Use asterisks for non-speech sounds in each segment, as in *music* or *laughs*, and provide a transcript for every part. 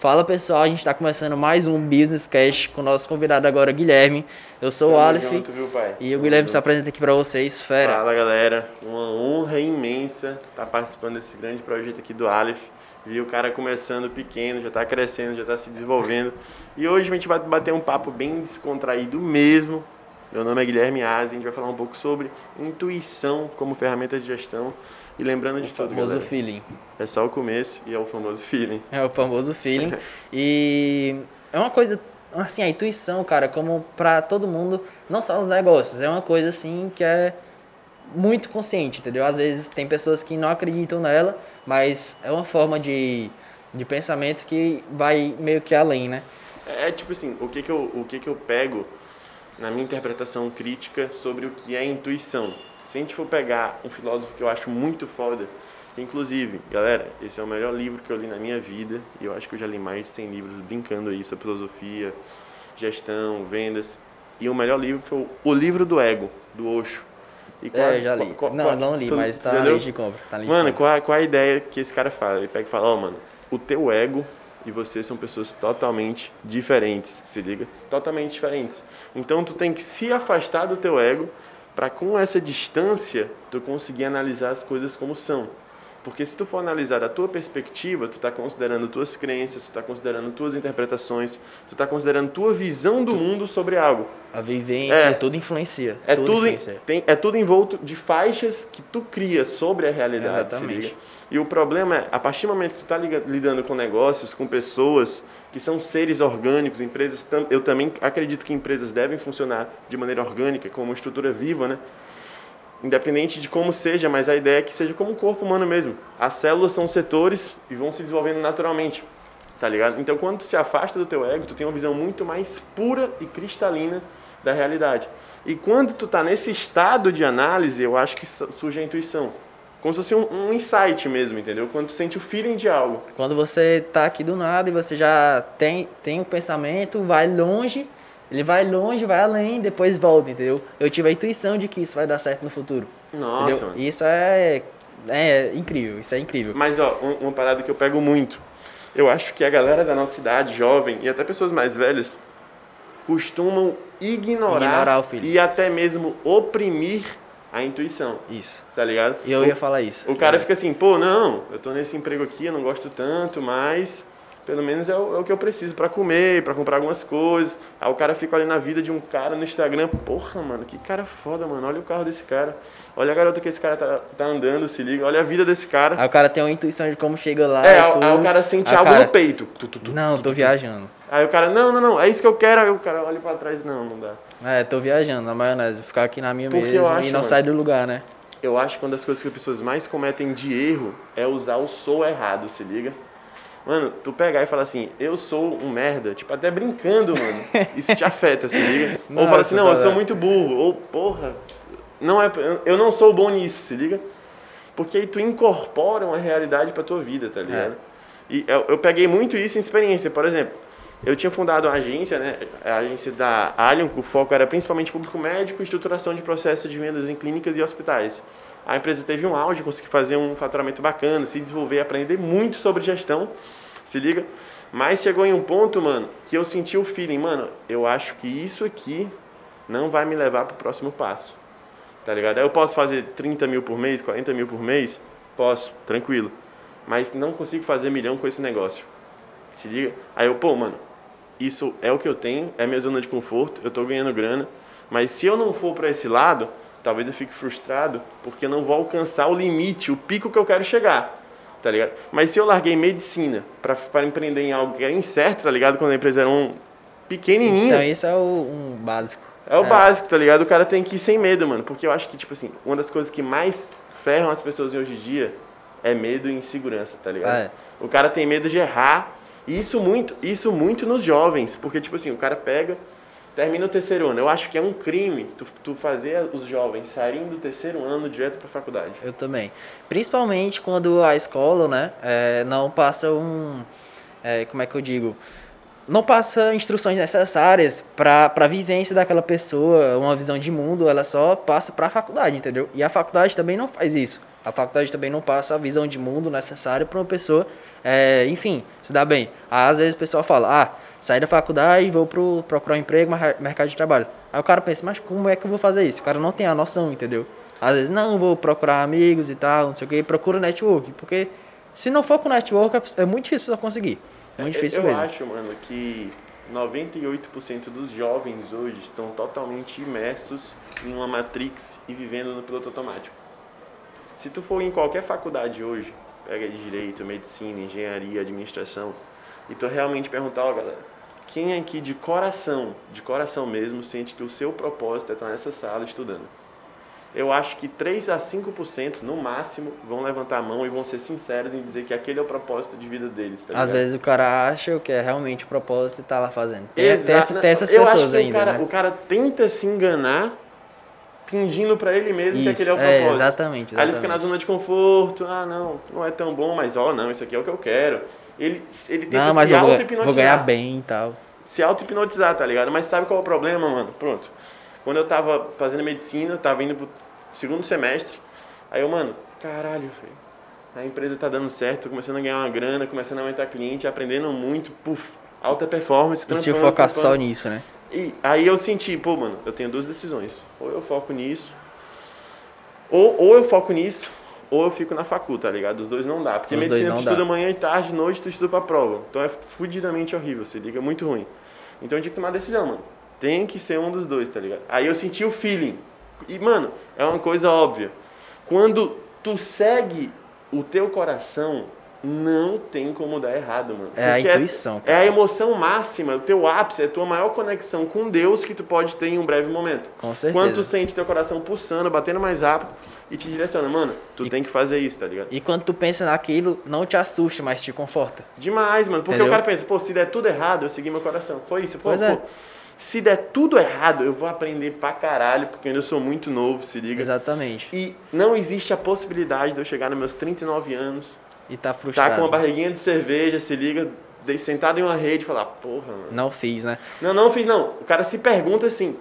Fala pessoal, a gente está começando mais um Business Cash com o nosso convidado agora, Guilherme. Eu sou Tamo o Aleph junto, viu, pai? e o Tamo Guilherme se apresenta aqui para vocês, fera. Fala galera, uma honra imensa estar participando desse grande projeto aqui do Aleph. Vi o cara começando pequeno, já está crescendo, já está se desenvolvendo. E hoje a gente vai bater um papo bem descontraído mesmo. Meu nome é Guilherme Aze, a gente vai falar um pouco sobre intuição como ferramenta de gestão. E lembrando de O tudo, famoso galera, feeling. é só o começo e é o famoso feeling. É o famoso feeling. *laughs* e é uma coisa, assim, a intuição, cara, como para todo mundo, não só nos negócios, é uma coisa assim que é muito consciente, entendeu? Às vezes tem pessoas que não acreditam nela, mas é uma forma de, de pensamento que vai meio que além, né? É tipo assim, o que que eu, o que que eu pego na minha interpretação crítica sobre o que é intuição. Se a gente for pegar um filósofo que eu acho muito foda, inclusive, galera, esse é o melhor livro que eu li na minha vida, e eu acho que eu já li mais de 100 livros brincando aí sobre filosofia, gestão, vendas, e o melhor livro foi o- Livro do Ego, do Osho. E qual- É, eu já li. qual- não, qual- não li, tu- mas tá na lista de compra. Tá lista de Mano, compra. qual, a- qual a ideia que esse cara fala? Ele pega e fala, ó, mano, o teu ego e você são pessoas totalmente diferentes, se liga? Totalmente diferentes. Então tu tem que se afastar do teu ego para com essa distância tu conseguir analisar as coisas como são. Porque se tu for analisar da tua perspectiva, tu tá considerando tuas crenças, tu tá considerando tuas interpretações, tu tá considerando tua visão do mundo sobre algo. A vivência, É. tudo influencia. É tudo, em- influencia. tem, é tudo envolto de faixas que tu cria sobre a realidade. Exatamente. E o problema é, a partir do momento que tu tá liga- lidando com negócios, com pessoas que são seres orgânicos, empresas, eu também acredito que empresas devem funcionar de maneira orgânica, como uma estrutura viva, né? Independente de como seja, mas a ideia é que seja como um corpo humano mesmo. As células são setores e vão se desenvolvendo naturalmente, tá ligado? Então, quando tu se afasta do teu ego, tu tem uma visão muito mais pura e cristalina da realidade. E quando tu tá nesse estado de análise, eu acho que su- surge a intuição. Como se fosse um, um insight mesmo, entendeu? Quando tu sente o feeling de algo. Quando você tá aqui do nada e você já tem, tem um pensamento, vai longe, ele vai longe, vai além, depois volta, entendeu? Eu tive a intuição de que isso vai dar certo no futuro. Nossa, isso é, é incrível, isso é incrível. Mas, ó, um- uma parada que eu pego muito. Eu acho que a galera da nossa idade, jovem, e até pessoas mais velhas, costumam ignorar, Ignorar e até mesmo oprimir a intuição, Isso. tá ligado? E eu O- ia falar isso. O cara fica assim, pô, não, eu tô nesse emprego aqui, eu não gosto tanto, mas pelo menos é o, é o que eu preciso pra comer, pra comprar algumas coisas. Aí o cara fica ali na vida de um cara no Instagram, porra, mano, que cara foda, mano, olha o carro desse cara, olha a garota que esse cara tá, tá andando, se liga, olha a vida desse cara. Aí o cara tem uma intuição de como chega lá. é, aí, tudo. aí o cara sente Aí algo cara, no peito. Tu, tu, tu. Não, tô viajando. Aí o cara, não, não, não, é isso que eu quero, aí o cara olha pra trás, não, não dá. É, tô viajando na maionese. Ficar aqui na minha Porque mesmo eu acho, e não mano, sai do lugar, né? Eu acho que uma das coisas que as pessoas mais cometem de erro é usar o sou errado, se liga? Mano, tu pegar e falar assim, eu sou um merda, tipo, até brincando, mano. *laughs* Isso te afeta, se liga? ou fala assim, Nossa, não, eu tá sou bem. muito burro. Ou, porra, não é, eu não sou bom nisso, se liga? Porque aí tu incorpora uma realidade pra tua vida, tá ligado? E eu, eu peguei muito isso em experiência. Por exemplo, eu tinha fundado uma agência, né? A agência da Allium, que o foco era principalmente público médico e estruturação de processos de vendas em clínicas e hospitais. A empresa teve um auge, conseguiu fazer um faturamento bacana, se desenvolver, aprender muito sobre gestão, se liga. Mas chegou em um ponto, mano, que eu senti o feeling, mano, eu acho que isso aqui não vai me levar pro próximo passo. Tá ligado? Eu posso fazer 30 mil por mês, 40 mil por mês? Posso, tranquilo. Mas não consigo fazer milhão com esse negócio. Se liga? Aí eu, pô, mano, isso é o que eu tenho, é minha zona de conforto, eu tô ganhando grana. Mas se eu não for para esse lado, talvez eu fique frustrado, porque eu não vou alcançar o limite, o pico que eu quero chegar. Tá ligado? Mas se eu larguei medicina para empreender em algo que era incerto, tá ligado? Quando a empresa era um pequenininha. Então isso é o, um básico. É o básico, tá ligado? O cara tem que ir sem medo, mano. Porque eu acho que, tipo assim, uma das coisas que mais ferram as pessoas hoje em dia é medo e insegurança, tá ligado? É. O cara tem medo de errar. E isso muito, isso muito nos jovens. Porque, tipo assim, o cara pega, termina o terceiro ano. Eu acho que é um crime tu, tu fazer os jovens saírem do terceiro ano direto pra faculdade. Eu também. Principalmente quando a escola, né, é, não passa um. é, como é que eu digo? Não passa instruções necessárias para a vivência daquela pessoa, uma visão de mundo, ela só passa para a faculdade, entendeu? E a faculdade também não faz isso. A faculdade também não passa a visão de mundo necessária para uma pessoa, é, enfim, se dar bem. Às vezes o pessoal fala, ah, saí da faculdade vou pro, procurar um emprego, mercado de trabalho. Aí o cara pensa, mas como é que eu vou fazer isso? O cara não tem a noção, entendeu? Às vezes, não, vou procurar amigos e tal, não sei o que, procura network, porque se não for com network, é, é muito difícil pra conseguir. Muito é, difícil eu mesmo. Eu acho, mano, que 98% dos jovens hoje estão totalmente imersos em uma matrix e vivendo no piloto automático. Se tu for em qualquer faculdade hoje, pega de direito, medicina, engenharia, administração, e tu realmente perguntar, ó, galera, quem aqui de coração, de coração mesmo, sente que o seu propósito é estar nessa sala estudando? Eu acho que 3 a 5% no máximo vão levantar a mão e vão ser sinceros em dizer que aquele é o propósito de vida deles. Tá Às vezes o cara acha que é realmente o propósito e tá lá fazendo. Tem, tem, essa, tem essas eu pessoas ainda. O cara, né? o cara tenta se enganar fingindo para ele mesmo isso, que aquele é o propósito. É, exatamente, exatamente. Aí ele fica na zona de conforto, ah, não, não é tão bom, mas ó, oh, não, isso aqui é o que eu quero. Ele, ele tenta não, mas se auto-hipnotizar. Vou ganhar bem e tal. Se auto-hipnotizar, tá ligado? Mas sabe qual é o problema, mano? Pronto. Quando eu tava fazendo medicina, tava indo pro segundo semestre, aí eu, mano, caralho, a empresa tá dando certo, começando a ganhar uma grana, começando a aumentar cliente, aprendendo muito, puf, alta performance, E se focar só nisso, né? E aí eu senti, pô, mano, eu tenho duas decisões. Ou eu foco nisso, ou, ou eu foco nisso, ou eu fico na facu, tá ligado? Os dois não dá. Porque Os medicina tu dá. estuda manhã e tarde, noite tu estuda pra prova. Então é fudidamente horrível, se liga, muito ruim. Então eu tinha que tomar decisão, mano. Tem que ser um dos dois, tá ligado? Aí eu senti o feeling. E, mano, é uma coisa óbvia. Quando tu segue o teu coração, não tem como dar errado, mano. É a intuição. É, é, a emoção máxima, o teu ápice, é a tua maior conexão com Deus que tu pode ter em um breve momento. Com certeza. Quando tu sente teu coração pulsando, batendo mais rápido e te direciona, mano, tu e, tem que fazer isso, tá ligado? E quando tu pensa naquilo, não te assusta, mas te conforta. Demais, mano. Porque Entendeu? o cara pensa, pô, se der tudo errado, eu segui meu coração. Foi isso, pô, pois é. Se der tudo errado, eu vou aprender pra caralho, porque ainda sou muito novo, se liga. Exatamente. E não existe a possibilidade de eu chegar nos meus 39 anos e tá frustrado. Tá com uma barriguinha de cerveja, se liga, sentado em uma rede e falar, porra, mano. Não fiz, né? Não, não fiz não. O cara se pergunta assim,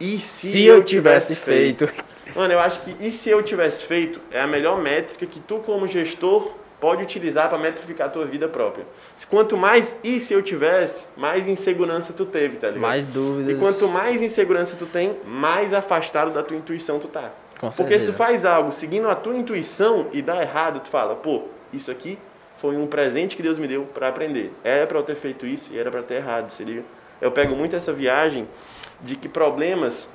e se, se eu, tivesse, tivesse feito? feito? Mano, eu acho que e se eu tivesse feito é a melhor métrica que tu como gestor pode utilizar para metrificar a tua vida própria. Quanto mais e se eu tivesse, mais insegurança tu teve, tá ligado? Mais dúvidas. E quanto mais insegurança tu tem, mais afastado da tua intuição tu tá. Com Porque se tu faz algo seguindo a tua intuição e dá errado, tu fala, pô, isso aqui foi um presente que Deus me deu para aprender. Era para eu ter feito isso e era para ter errado, se liga? Eu pego muito essa viagem de que problemas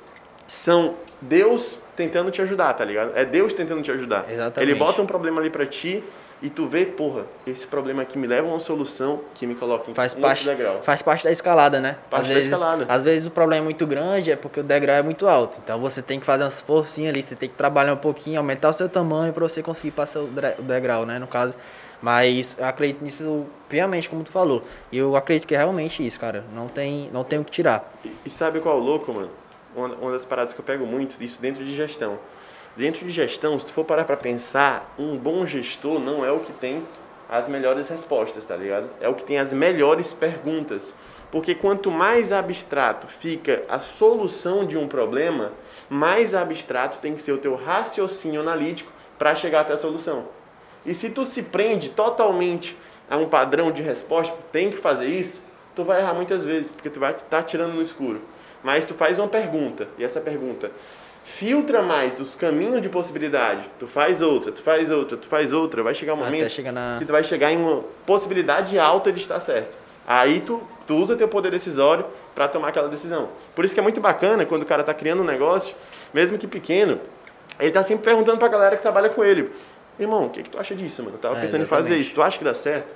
são Deus tentando te ajudar, tá ligado? É Deus tentando te ajudar. Exatamente. Ele bota um problema ali para ti e tu vê, porra, esse problema aqui me leva a uma solução que me coloca em faz um parte, degrau. Faz parte da escalada, né? Parte às da vezes, escalada. Às vezes o problema é muito grande, é porque o degrau é muito alto. Então você tem que fazer umas forcinhas ali, você tem que trabalhar um pouquinho, aumentar o seu tamanho para você conseguir passar o degrau, né? No caso. Mas eu acredito nisso piamente, como tu falou. E eu acredito que é realmente isso, cara. Não tem, não tem o que tirar. E, e sabe qual é o louco, mano? Uma, uma das paradas que eu pego muito, isso dentro de gestão Dentro de gestão, se tu for parar para pensar, um bom gestor não é o que tem as melhores respostas, tá ligado? É o que tem as melhores perguntas. Porque quanto mais abstrato fica a solução de um problema, mais abstrato tem que ser o teu raciocínio analítico para chegar até a solução. E se tu se prende totalmente a um padrão de resposta, tem que fazer isso, tu vai errar muitas vezes, porque tu vai estar tá tirando no escuro. Mas tu faz uma pergunta, e essa pergunta filtra mais os caminhos de possibilidade. Tu faz outra, tu faz outra, tu faz outra, vai chegar um momento na... que tu vai chegar em uma possibilidade alta de estar certo. Aí tu, tu usa teu poder decisório para tomar aquela decisão. Por isso que é muito bacana quando o cara está criando um negócio, mesmo que pequeno, ele está sempre perguntando para a galera que trabalha com ele: "Irmão, o que que tu acha disso, mano? Eu tava é, pensando exatamente. em fazer isso. Tu acha que dá certo?"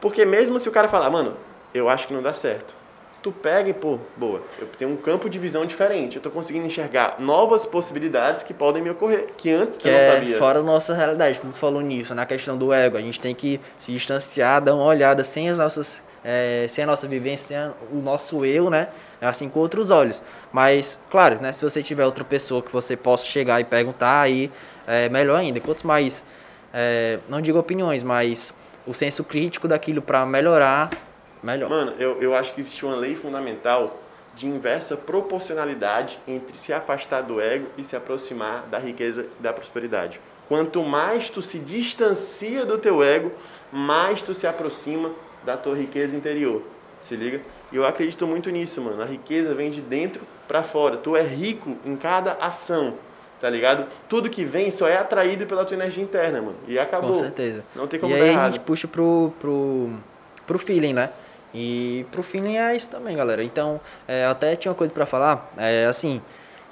Porque mesmo se o cara falar: "Mano, eu acho que não dá certo." Tu pega e, pô, boa, eu tenho um campo de visão diferente, eu tô conseguindo enxergar novas possibilidades que podem me ocorrer, que antes que eu não é sabia. fora da nossa realidade, como tu falou nisso, na questão do ego, a gente tem que se distanciar, dar uma olhada sem as nossas, é, sem a nossa vivência, sem o nosso eu, né, assim com outros olhos. Mas, claro, né, se você tiver outra pessoa que você possa chegar e perguntar, aí é melhor ainda. Quanto mais, é, não digo opiniões, mas o senso crítico daquilo para melhorar melhor. Mano, eu, eu acho que existe uma lei fundamental de inversa proporcionalidade entre se afastar do ego e se aproximar da riqueza e da prosperidade. Quanto mais tu se distancia do teu ego, mais tu se aproxima da tua riqueza interior. Se liga? E eu acredito muito nisso, mano. A riqueza vem de dentro para fora. Tu é rico em cada ação, tá ligado? Tudo que vem só é atraído pela tua energia interna, mano. E acabou. Com certeza. Não tem como e dar aí errado. a gente puxa pro, pro, pro feeling, né? E pro feeling é isso também, galera. Então, é, até tinha uma coisa pra falar. É assim,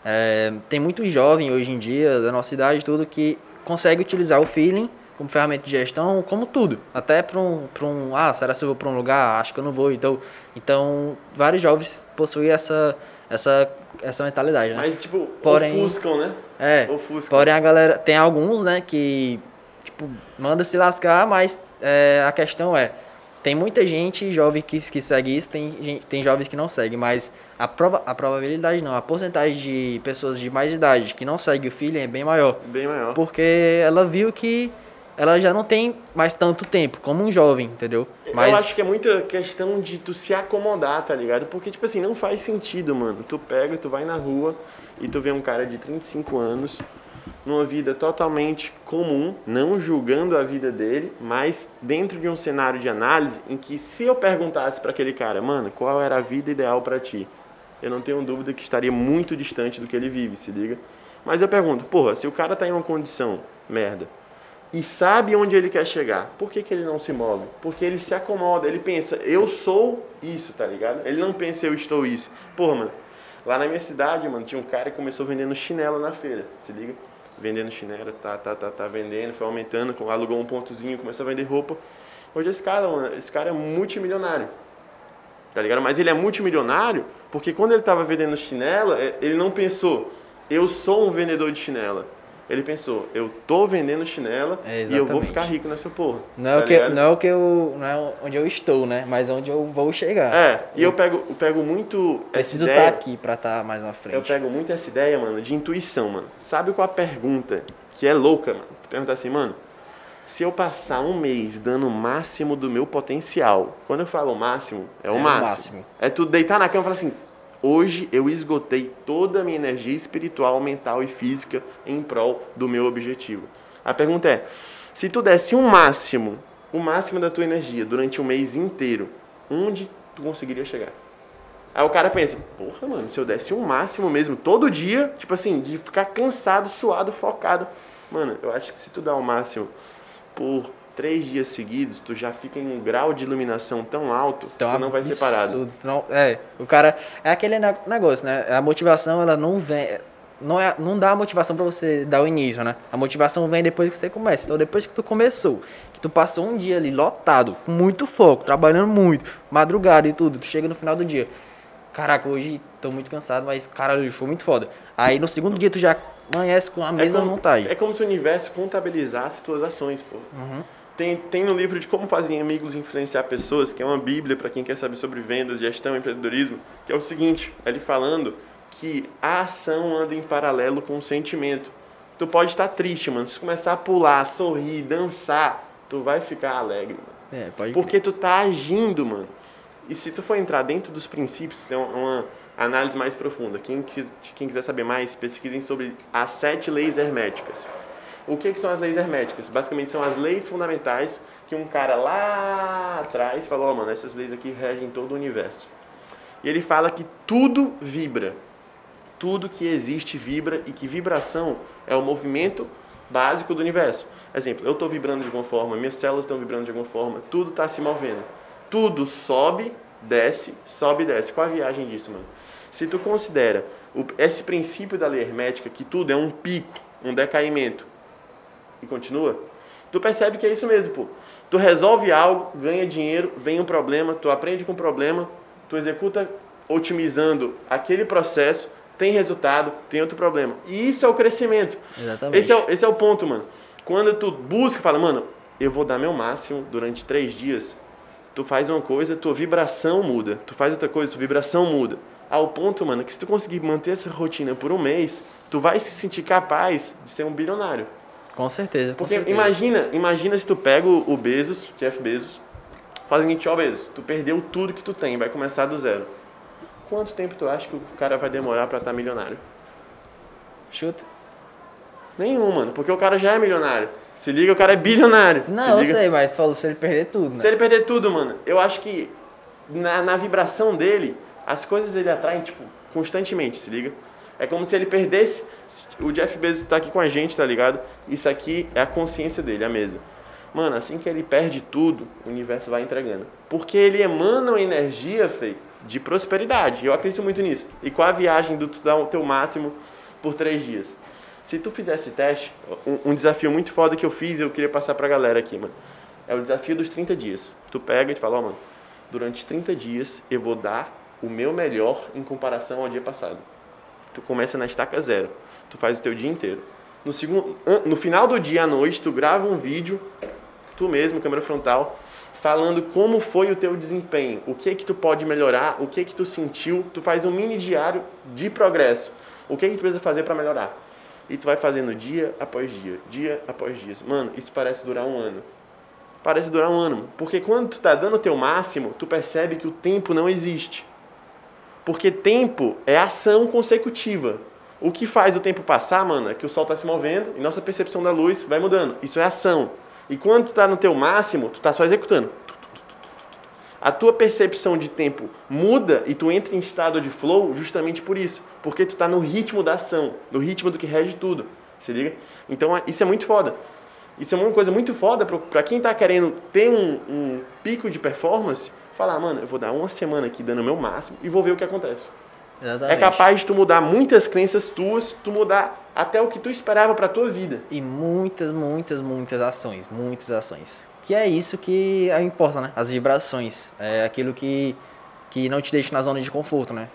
é, tem muito jovem hoje em dia, da nossa idade, tudo, que consegue utilizar o feeling como ferramenta de gestão, como tudo. Até para um, pra um, ah, será que eu vou para um lugar? Acho que eu não vou. Então, então vários jovens possuem essa, essa, essa mentalidade, né? Mas, tipo, Porém- ofuscam, né? É, Ofuscam. porém a galera, tem alguns, né, que, tipo, manda se lascar, mas é, a questão é, tem muita gente jovem que, que segue isso, tem, gente, tem jovens que não seguem, mas a, prova, a probabilidade não, a porcentagem de pessoas de mais idade que não seguem o feeling é bem maior, Bem maior. porque ela viu que ela já não tem mais tanto tempo, como um jovem, entendeu? Mas, Eu acho que é muita questão de tu se acomodar, tá ligado? Porque, tipo assim, não faz sentido, mano. Tu pega, tu vai na rua e tu vê um cara de 35 anos numa vida totalmente comum, não julgando a vida dele, mas dentro de um cenário de análise em que se eu perguntasse pra aquele cara, mano, qual era a vida ideal pra ti? Eu não tenho dúvida que estaria muito distante do que ele vive, se liga? Mas eu pergunto, porra, se o cara tá em uma condição merda, e sabe onde ele quer chegar. Por que, que ele não se move? Porque ele se acomoda, ele pensa, eu sou isso, tá ligado? Ele não pensa, eu estou isso. Porra, mano, lá na minha cidade, mano, tinha um cara que começou vendendo chinelo na feira, se liga? Vendendo chinelo, tá, tá, tá, tá, vendendo, foi aumentando, alugou um pontozinho, começou a vender roupa. Hoje esse cara, mano, esse cara é multimilionário. Tá ligado? Mas ele é multimilionário porque quando ele tava vendendo chinela, é, ele não pensou, eu sou um vendedor de chinela. Ele pensou, eu tô vendendo chinela É, e eu vou ficar rico nessa porra. não é, tá o que, não é o que eu, não é onde eu estou, né? Mas onde eu vou chegar. É, e eu pego, eu pego muito Preciso estar ideia, aqui pra estar mais na frente. eu pego muito essa ideia, mano, de intuição, mano. Sabe qual a pergunta que é louca, mano? Tu pergunta assim, mano, se eu passar um mês dando o máximo do meu potencial, quando eu falo máximo, é o, É o máximo. máximo. É tu deitar na cama e falar assim, hoje eu esgotei toda a minha energia espiritual, mental e física em prol do meu objetivo. A pergunta é, se tu desse um máximo, o máximo da tua energia durante um mês inteiro, onde tu conseguiria chegar? Aí o cara pensa, porra, mano, se eu desse um máximo mesmo, todo dia, tipo assim, de ficar cansado, suado, focado. Mano, eu acho que se tu dá o máximo por três dias seguidos, tu já fica em um grau de iluminação tão alto que Então, tu não vai ser parado. absurdo, tu não- é, o cara. É aquele ne- negócio, né? A motivação, ela não vem. Não, é, não dá a motivação pra você dar o início, né? A motivação vem depois que você começa. Então, depois que tu começou, que tu passou um dia ali lotado, com muito foco, trabalhando muito, madrugada e tudo, tu chega no final do dia. Caraca, hoje tô muito cansado, mas, cara, hoje foi muito foda. Aí no segundo dia tu já amanhece com a mesma como, vontade. é como se o universo contabilizasse tuas ações, pô. Uhum. Tem, tem no livro de Como Fazer Amigos e Influenciar Pessoas, que é uma bíblia para quem quer saber sobre vendas, gestão e empreendedorismo, que é o seguinte, ele falando que a ação anda em paralelo com o sentimento. Tu pode estar triste, mano. Se tu começar a pular, sorrir, dançar, tu vai ficar alegre, mano. É, pode Porque tu tá agindo, mano. E se tu for entrar dentro dos princípios, é uma- uma análise mais profunda. Quem, quis- quem quiser saber mais, pesquisem sobre as sete leis herméticas. O que, que são as leis herméticas? Basicamente são as leis fundamentais que um cara lá atrás falou, ó, mano, essas leis aqui regem todo o universo. E ele fala que tudo vibra. Tudo que existe vibra e que vibração é o movimento básico do universo. Exemplo, eu estou vibrando de alguma forma, minhas células estão vibrando de alguma forma, tudo está se movendo. Tudo sobe, desce, sobe desce. Qual a viagem disso, mano? Se tu considera esse princípio da lei hermética, que tudo é um pico, um decaimento, e continua, tu percebe que é isso mesmo, pô. Tu resolve algo, ganha dinheiro, vem um problema, tu aprende com o problema, tu executa otimizando aquele processo, tem resultado, tem outro problema. E isso é o crescimento. Exatamente. Esse é, o- esse é o ponto, mano. Quando tu busca e fala, mano, eu vou dar meu máximo durante três dias, tu faz uma coisa, tua vibração muda. Tu faz outra coisa, tua vibração muda. Ao ponto, mano, que se tu conseguir manter essa rotina por um mês, tu vai se sentir capaz de ser um bilionário. Com certeza, com Porque certeza. imagina, imagina se tu pega o o Bezos, Jeff Bezos, Faz o seguinte, ó, beleza, tu perdeu tudo que tu tem, vai começar do zero. Quanto tempo tu acha que o cara vai demorar pra estar milionário? Chuta. Nenhum, mano, porque o cara já é milionário. Se liga, o cara é bilionário. Se Não, eu liga. sei, mas tu falou se ele perder tudo, né? Se ele perder tudo, mano, eu acho que na, na vibração dele, as coisas ele atraem, tipo, constantemente, se liga? É como se ele perdesse. O Jeff Bezos tá aqui com a gente, tá ligado? Isso aqui é a consciência dele, a mesa. Mano, assim que ele perde tudo, o universo vai entregando. Porque ele emana uma energia, Fei, de prosperidade. Eu acredito muito nisso. E com a viagem do tu dar o teu máximo por três dias. Se tu fizesse teste, um, um desafio muito foda que eu fiz, eu queria passar pra galera aqui, mano. É o desafio dos 30 dias. Tu pega e tu fala, ó, mano, durante 30 dias eu vou dar o meu melhor em comparação ao dia passado. Tu começa na estaca zero. Tu faz o teu dia inteiro. No, segundo, no final do dia à noite, tu grava um vídeo, tu mesmo, câmera frontal, falando como foi o teu desempenho, o que que tu pode melhorar, o que que tu sentiu. Tu faz um mini diário de progresso. O que que tu precisa fazer para melhorar? E tu vai fazendo dia após dia, dia após dia. Mano, isso parece durar um ano. Parece durar um ano. Porque quando tu tá dando o teu máximo, tu percebe que o tempo não existe. Porque tempo é ação consecutiva. O que faz o tempo passar, mano, é que o sol tá se movendo e nossa percepção da luz vai mudando. Isso é ação. E quando tu tá no teu máximo, tu tá só executando. A tua percepção de tempo muda e tu entra em estado de flow justamente por isso. Porque tu tá no ritmo da ação, no ritmo do que rege tudo. Se liga? Então é- isso é muito foda. Isso é uma coisa muito foda pra quem tá querendo ter um, um pico de performance. Falar, mano, eu vou dar uma semana aqui dando o meu máximo e vou ver o que acontece. Exatamente. É capaz de tu mudar muitas crenças tuas, tu mudar até o que tu esperava pra tua vida. E muitas, muitas, muitas ações. Muitas ações. Que é isso que é, importa, né? As vibrações. É aquilo que, que não te deixa na zona de conforto, né?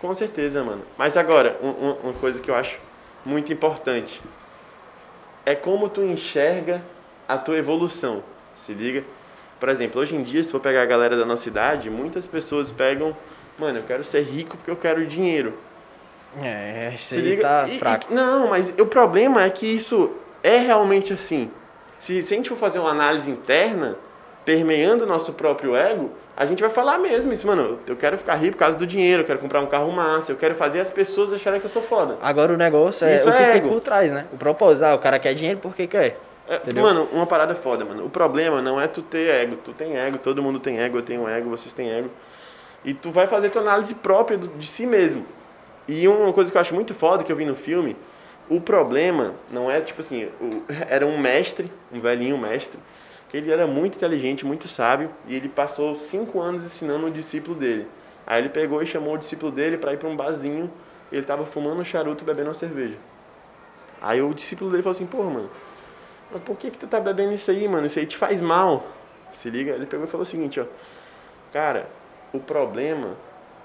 Com certeza, mano. Mas agora, um- um- uma coisa que eu acho muito importante é como tu enxerga a tua evolução. Se liga? Por exemplo, hoje em dia, se for pegar a galera da nossa idade, muitas pessoas pegam, mano, eu quero ser rico porque eu quero dinheiro. É, isso Se aí liga? tá E- e- fraco. não, mas o problema é que isso é realmente assim. Se, se a gente for fazer uma análise interna, permeando o nosso próprio ego, a gente vai falar mesmo isso, mano. Eu quero ficar rico por causa do dinheiro, eu quero comprar um carro massa, eu quero fazer as pessoas acharem que eu sou foda. Agora o negócio é Isso o que é tem ego. por trás, né? O propósito. Ah, o cara quer dinheiro porque quer. É, Entendeu? mano, uma parada foda, mano. O problema não é tu ter ego. Tu tem ego, todo mundo tem ego, eu tenho ego, vocês têm ego. E tu vai fazer tua análise própria de si mesmo. E uma coisa que eu acho muito foda que eu vi no filme, o problema não é tipo assim, o- *laughs* era um mestre, um velhinho mestre, que ele era muito inteligente, muito sábio, e ele passou cinco anos ensinando o discípulo dele. Aí ele pegou e chamou o discípulo dele para ir para um barzinho, e ele tava fumando um charuto e bebendo uma cerveja. Aí o discípulo dele falou assim, porra, mano, mas por que que tu tá bebendo isso aí, mano? Isso aí te faz mal. Se liga? Ele pegou e falou o seguinte, ó. Cara, o problema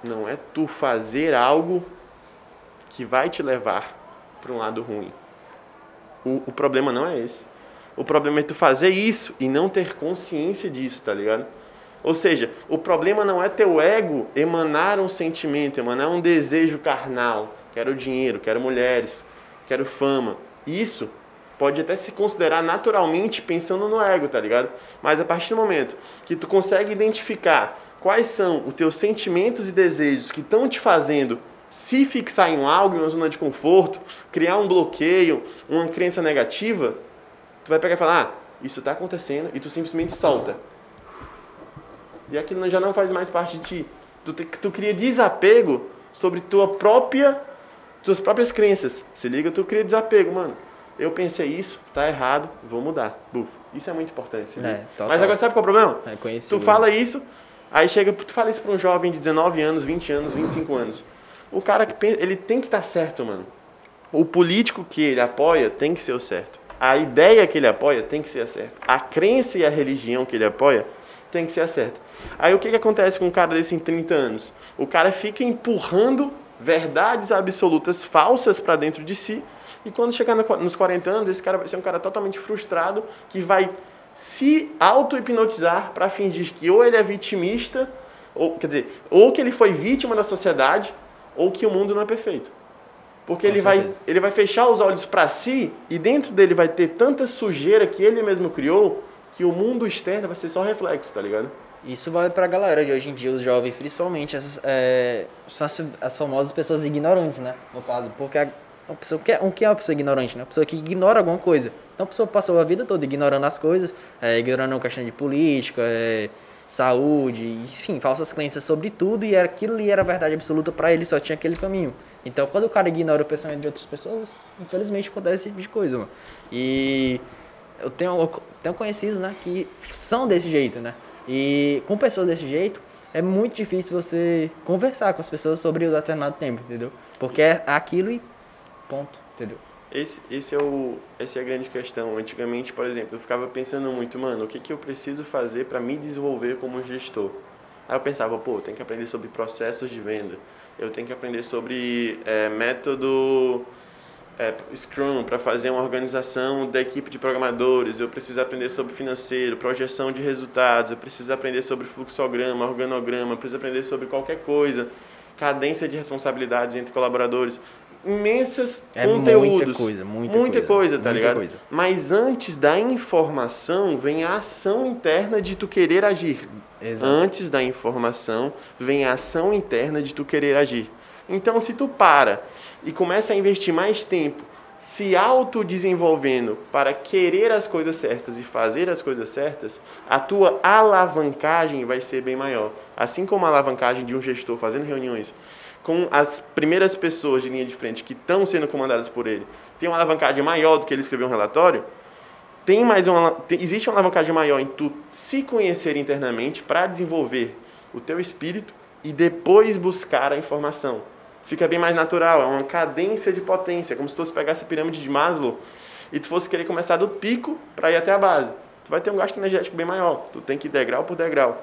não é tu fazer algo que vai te levar para um lado ruim. O, o problema não é esse. O problema é tu fazer isso e não ter consciência disso, tá ligado? Ou seja, o problema não é teu ego emanar um sentimento, emanar um desejo carnal. Quero dinheiro, quero mulheres, quero fama. Isso pode até se considerar naturalmente pensando no ego, tá ligado? Mas a partir do momento que tu consegue identificar quais são os teus sentimentos e desejos que estão te fazendo se fixar em algo, em uma zona de conforto, criar um bloqueio, uma crença negativa, tu vai pegar e falar, ah, isso está acontecendo, e tu simplesmente solta. E aquilo já não faz mais parte de ti. Tu, te- tu cria desapego sobre tua própria, tuas próprias crenças. Se liga, tu cria desapego, mano. Eu pensei isso, tá errado, vou mudar. Buf. Isso é muito importante, É. Mas agora sabe qual é o problema? É conhecido. Tu fala isso, aí chega, tu fala isso pra um jovem de 19 anos, 20 anos, 25 anos. O cara que pensa, ele tem que estar certo, mano. O político que ele apoia tem que ser o certo. A ideia que ele apoia tem que ser a certa. A crença e a religião que ele apoia tem que ser a certa. Aí o que, que acontece com um cara desse em 30 anos? O cara fica empurrando verdades absolutas falsas para dentro de si. E quando chegar no- nos 40 anos, esse cara vai ser um cara totalmente frustrado que vai se auto-hipnotizar para fingir que ou ele é vitimista, ou quer dizer, ou que ele foi vítima da sociedade, ou que o mundo não é perfeito. Porque Com ele vai, ele vai fechar os olhos para si e dentro dele vai ter tanta sujeira que ele mesmo criou que o mundo externo vai ser só reflexo, tá ligado? Isso vale pra galera de hoje em dia, os jovens, principalmente, as, é, são as, as famosas pessoas ignorantes, né? No caso, porque a, uma pessoa que é, um que é uma pessoa ignorante, né? Uma pessoa que ignora alguma coisa. Então a pessoa passou a vida toda ignorando as coisas, é, ignorando a questão de política, é, saúde, enfim, falsas crenças sobre tudo e aquilo ali era verdade absoluta para ele, só tinha aquele caminho. Então quando o cara ignora o pensamento de outras pessoas, infelizmente acontece esse tipo de coisa, mano. E eu tenho, eu tenho conhecidos, né, que são desse jeito, né? E com pessoas desse jeito, é muito difícil você conversar com as pessoas sobre o determinado tempo, entendeu? Porque é aquilo e ponto, entendeu? Esse, esse é o, essa é a grande questão. Antigamente, por exemplo, eu ficava pensando muito, mano, o que, que eu preciso fazer para me desenvolver como gestor? Aí eu pensava, pô, eu tenho que aprender sobre processos de venda, eu tenho que aprender sobre é, método é, Scrum para fazer uma organização da equipe de programadores, eu preciso aprender sobre financeiro, projeção de resultados, eu preciso aprender sobre fluxograma, organograma, eu preciso aprender sobre qualquer coisa, cadência de responsabilidades entre colaboradores, imensas É conteúdos. muita coisa, muita, Muita coisa, coisa, tá muita ligado? coisa. Mas antes da informação vem a ação interna de tu querer agir. Exato. Antes da informação vem a ação interna de tu querer agir. Então, se tu para e começa a investir mais tempo se autodesenvolvendo para querer as coisas certas e fazer as coisas certas, a tua alavancagem vai ser bem maior. Assim como a alavancagem de um gestor fazendo reuniões com as primeiras pessoas de linha de frente que estão sendo comandadas por ele, tem uma alavancagem maior do que ele escrever um relatório, tem mais uma, tem- existe uma alavancagem maior em tu se conhecer internamente para desenvolver o teu espírito e depois buscar a informação. Fica bem mais natural, é uma cadência de potência, como se tu fosse pegar essa pirâmide de Maslow e tu fosse querer começar do pico para ir até a base. Tu vai ter um gasto energético bem maior, tu tem que ir degrau por degrau.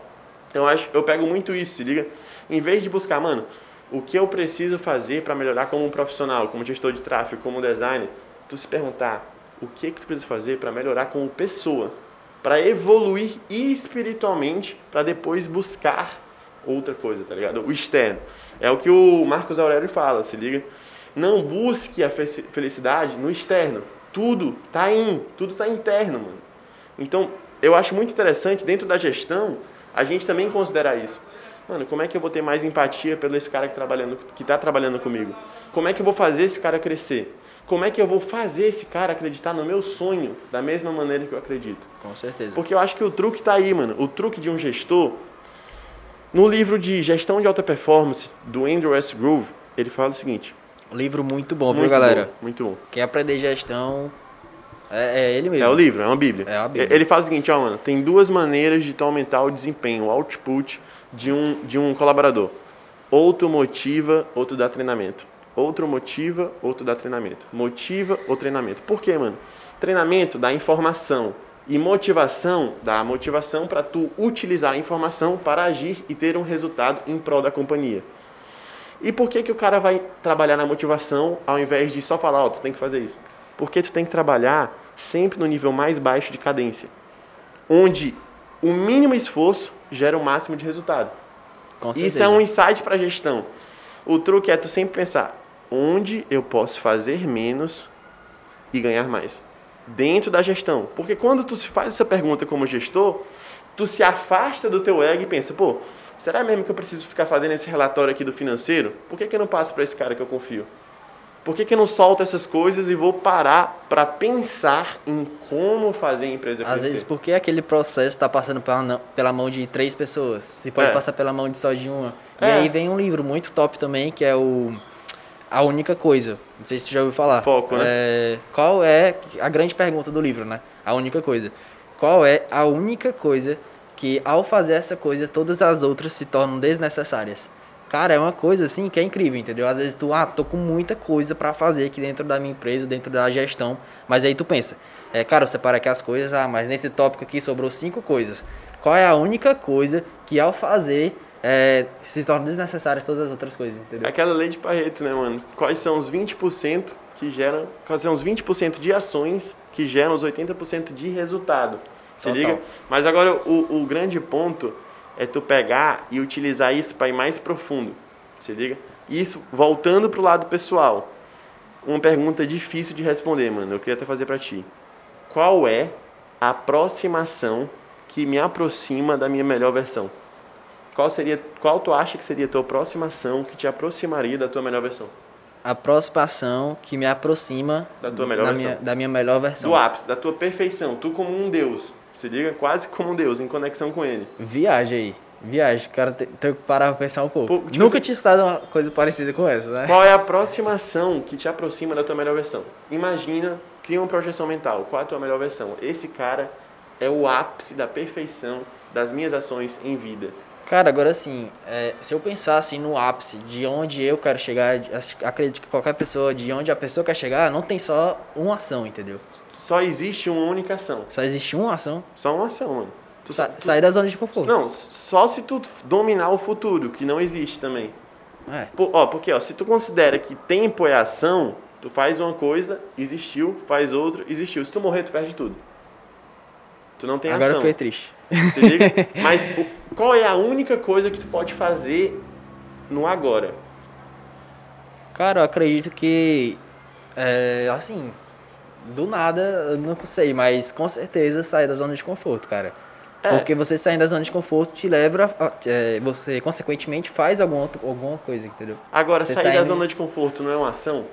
Então eu acho, eu pego muito isso, se liga? Em vez de buscar, mano, o que eu preciso fazer para melhorar como um profissional, como gestor de tráfego, como designer, tu se perguntar o que que tu precisa fazer para melhorar como pessoa, para evoluir espiritualmente, para depois buscar outra coisa, tá ligado? O externo. É o que o Marcos Aurélio fala, se liga? Não busque a fe- felicidade no externo. Tudo tá in, tudo tá interno, mano. Então, eu acho muito interessante, dentro da gestão, a gente também considerar isso. Mano, como é que eu vou ter mais empatia pelo esse cara que, trabalhando, que tá trabalhando comigo? Como é que eu vou fazer esse cara crescer? Como é que eu vou fazer esse cara acreditar no meu sonho da mesma maneira que eu acredito? Com certeza. Porque eu acho que o truque tá aí, mano. O truque de um gestor. No livro de Gestão de Alta Performance, do Andrew S. Groove, ele fala o seguinte. Livro muito bom, viu, muito galera? bom, muito bom. Quer aprender gestão, é, é ele mesmo. É o livro, é uma bíblia. É a Bíblia. Ele fala o seguinte, ó, mano, tem duas maneiras de tu aumentar o desempenho, o output de um, de um colaborador. Outro motiva, outro dá treinamento. Outro motiva, outro dá treinamento. Motiva ou treinamento. Por quê, mano? Treinamento dá informação. E motivação dá motivação para tu utilizar a informação para agir e ter um resultado em prol da companhia. E por que, que o cara vai trabalhar na motivação ao invés de só falar, ó, tu tem que fazer isso? Porque tu tem que trabalhar sempre no nível mais baixo de cadência, onde o mínimo esforço gera o máximo de resultado. Isso é um insight para gestão. O truque é tu sempre pensar onde eu posso fazer menos e ganhar mais. Dentro da gestão. Porque quando tu se faz essa pergunta como gestor, tu se afasta do teu ego e pensa, pô, será mesmo que eu preciso ficar fazendo esse relatório aqui do financeiro? Por que, que eu não passo para esse cara que eu confio? Por que, que eu não solto essas coisas e vou parar para pensar em como fazer a empresa Às crescer? vezes, porque aquele processo está passando pela, pela mão de três pessoas. Se pode É. passar pela mão de só de uma. E É. aí vem um livro muito top também, que é o A Única Coisa. Não sei se você já ouviu falar. Foco, né? É, qual é a grande pergunta do livro, né? A única coisa. Qual é a única coisa que, ao fazer essa coisa, todas as outras se tornam desnecessárias? Cara, é uma coisa assim que é incrível, entendeu? Às vezes tu, ah, tô com muita coisa pra fazer aqui dentro da minha empresa, dentro da gestão, mas aí tu pensa, é, cara, eu separo aqui as coisas, ah, mas nesse tópico aqui sobrou cinco coisas. Qual é a única coisa que ao fazer é, se tornam desnecessárias todas as outras coisas, entendeu? Aquela lei de Pareto, né, mano? Quais são os 20% que geram. Quais são os 20% de ações que geram os 80% de resultado? Se Total. liga? Mas agora o, o grande ponto é tu pegar e utilizar isso para ir mais profundo. Se liga? Isso voltando pro lado pessoal. Uma pergunta difícil de responder, mano. Eu queria até fazer para ti. Qual é aproximação que me aproxima da minha melhor versão? Qual seria, qual tu acha que seria a tua aproximação que te aproximaria da tua melhor versão? Aproximação que me aproxima Da tua melhor da, versão. minha, da minha melhor versão. Do ápice, da tua perfeição, tu como um Deus. Se liga, quase como um Deus, em conexão com ele. Viagem aí. Viagem, o cara tem, tem que parar pra pensar um pouco. Pô, tipo Nunca assim- tinha escutado uma coisa parecida com essa, né? Qual é a aproximação que te aproxima da tua melhor versão? Imagina, cria uma projeção mental. Qual é a tua melhor versão?Esse cara é o ápice da perfeição das minhas ações em vida. Cara, agora assim, é, se eu pensar assim no ápice de onde eu quero chegar, acredito que qualquer pessoa, de onde a pessoa quer chegar, não tem só uma ação, entendeu? Só existe uma única ação. Só existe uma ação. Só uma ação, mano. Tu, Sa tu- sair da zona de conforto. Não, só se tu dominar o futuro, que não existe também. É. Por- ó, porque ó, se tu considera que tempo é ação, tu faz uma coisa, existiu, faz outra, existiu. Se tu morrer, tu perde tudo. Tu não tem Agora eu ação. fiquei triste. Se liga? Mas o- qual é a única coisa que tu pode fazer no agora? Cara, eu acredito que. É, assim. Do nada, eu não sei, mas com certeza sair da zona de conforto, cara. É. Porque você saindo da zona de conforto te leva. A, é, você, consequentemente, faz alguma, alguma coisa, entendeu? Agora, Você sair sai da zona de conforto não é uma ação?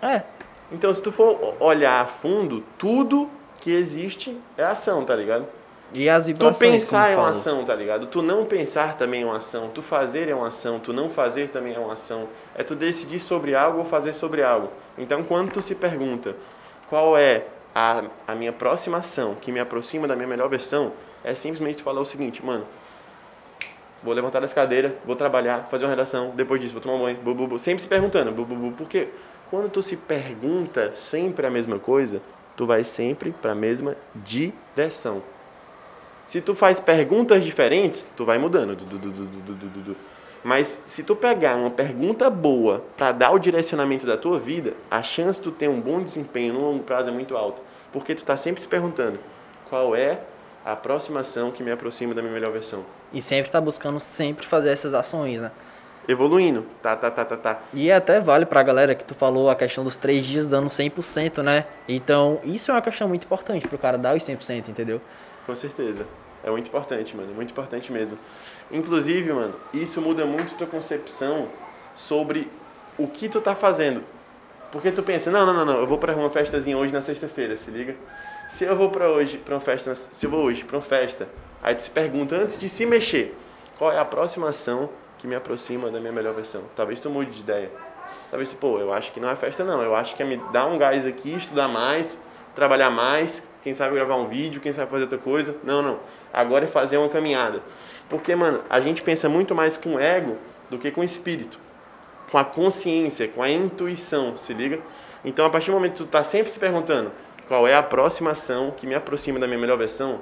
É. Então, se tu for olhar a fundo, tudo que existe é ação, tá ligado? E as Tu vibrações. pensar como é uma ação, tá ligado? Tu não pensar também é uma ação. Tu fazer é uma ação. Tu não fazer também é uma ação. É tu decidir sobre algo ou fazer sobre algo. Então, quando tu se pergunta qual é a, a minha próxima ação que me aproxima da minha melhor versão, é simplesmente falar o seguinte, mano. Vou levantar das cadeiras, vou trabalhar, fazer uma redação, depois disso vou tomar um banho, bu, bu, bu. sempre se perguntando, bu, bu, bu. porque quando tu se pergunta sempre a mesma coisa, tu vai sempre para a mesma direção. Se tu faz perguntas diferentes, tu vai mudando. Du, du, du, Mas se tu pegar uma pergunta boa para dar o direcionamento da tua vida, a chance de tu ter um bom desempenho no longo prazo é muito alta. Porque tu tá sempre se perguntando qual é a aproximação que me aproxima da minha melhor versão. E sempre tá buscando sempre fazer essas ações, né? Evoluindo. Tá, tá, tá, tá, tá. E até vale pra galera que tu falou a questão dos três dias dando 100%, né? Então, isso é uma questão muito importante pro cara dar os 100%, entendeu? Com certeza. É muito importante, mano. Muito importante mesmo. Inclusive, mano, isso muda muito tua concepção sobre o que tu tá fazendo. Porque tu pensa, não, não, não, não, eu vou pra uma festazinha hoje na sexta-feira, se liga? Se eu vou pra hoje, pra uma festa, se eu vou hoje pra uma festa, aí tu se pergunta antes de se mexer, qual é a próxima ação que me aproxima da minha melhor versão? Talvez tu mude de ideia. Talvez tu, pô, eu acho que não é festa não, eu acho que é me dar um gás aqui, estudar mais, trabalhar mais, quem sabe gravar um vídeo, quem sabe fazer outra coisa. Não, não. Agora é fazer uma caminhada. Porque, mano, a gente pensa muito mais com ego do que com espírito. Com a consciência, com a intuição, se liga? Então, a partir do momento que tu tá sempre se perguntando qual é a próxima ação que me aproxima da minha melhor versão,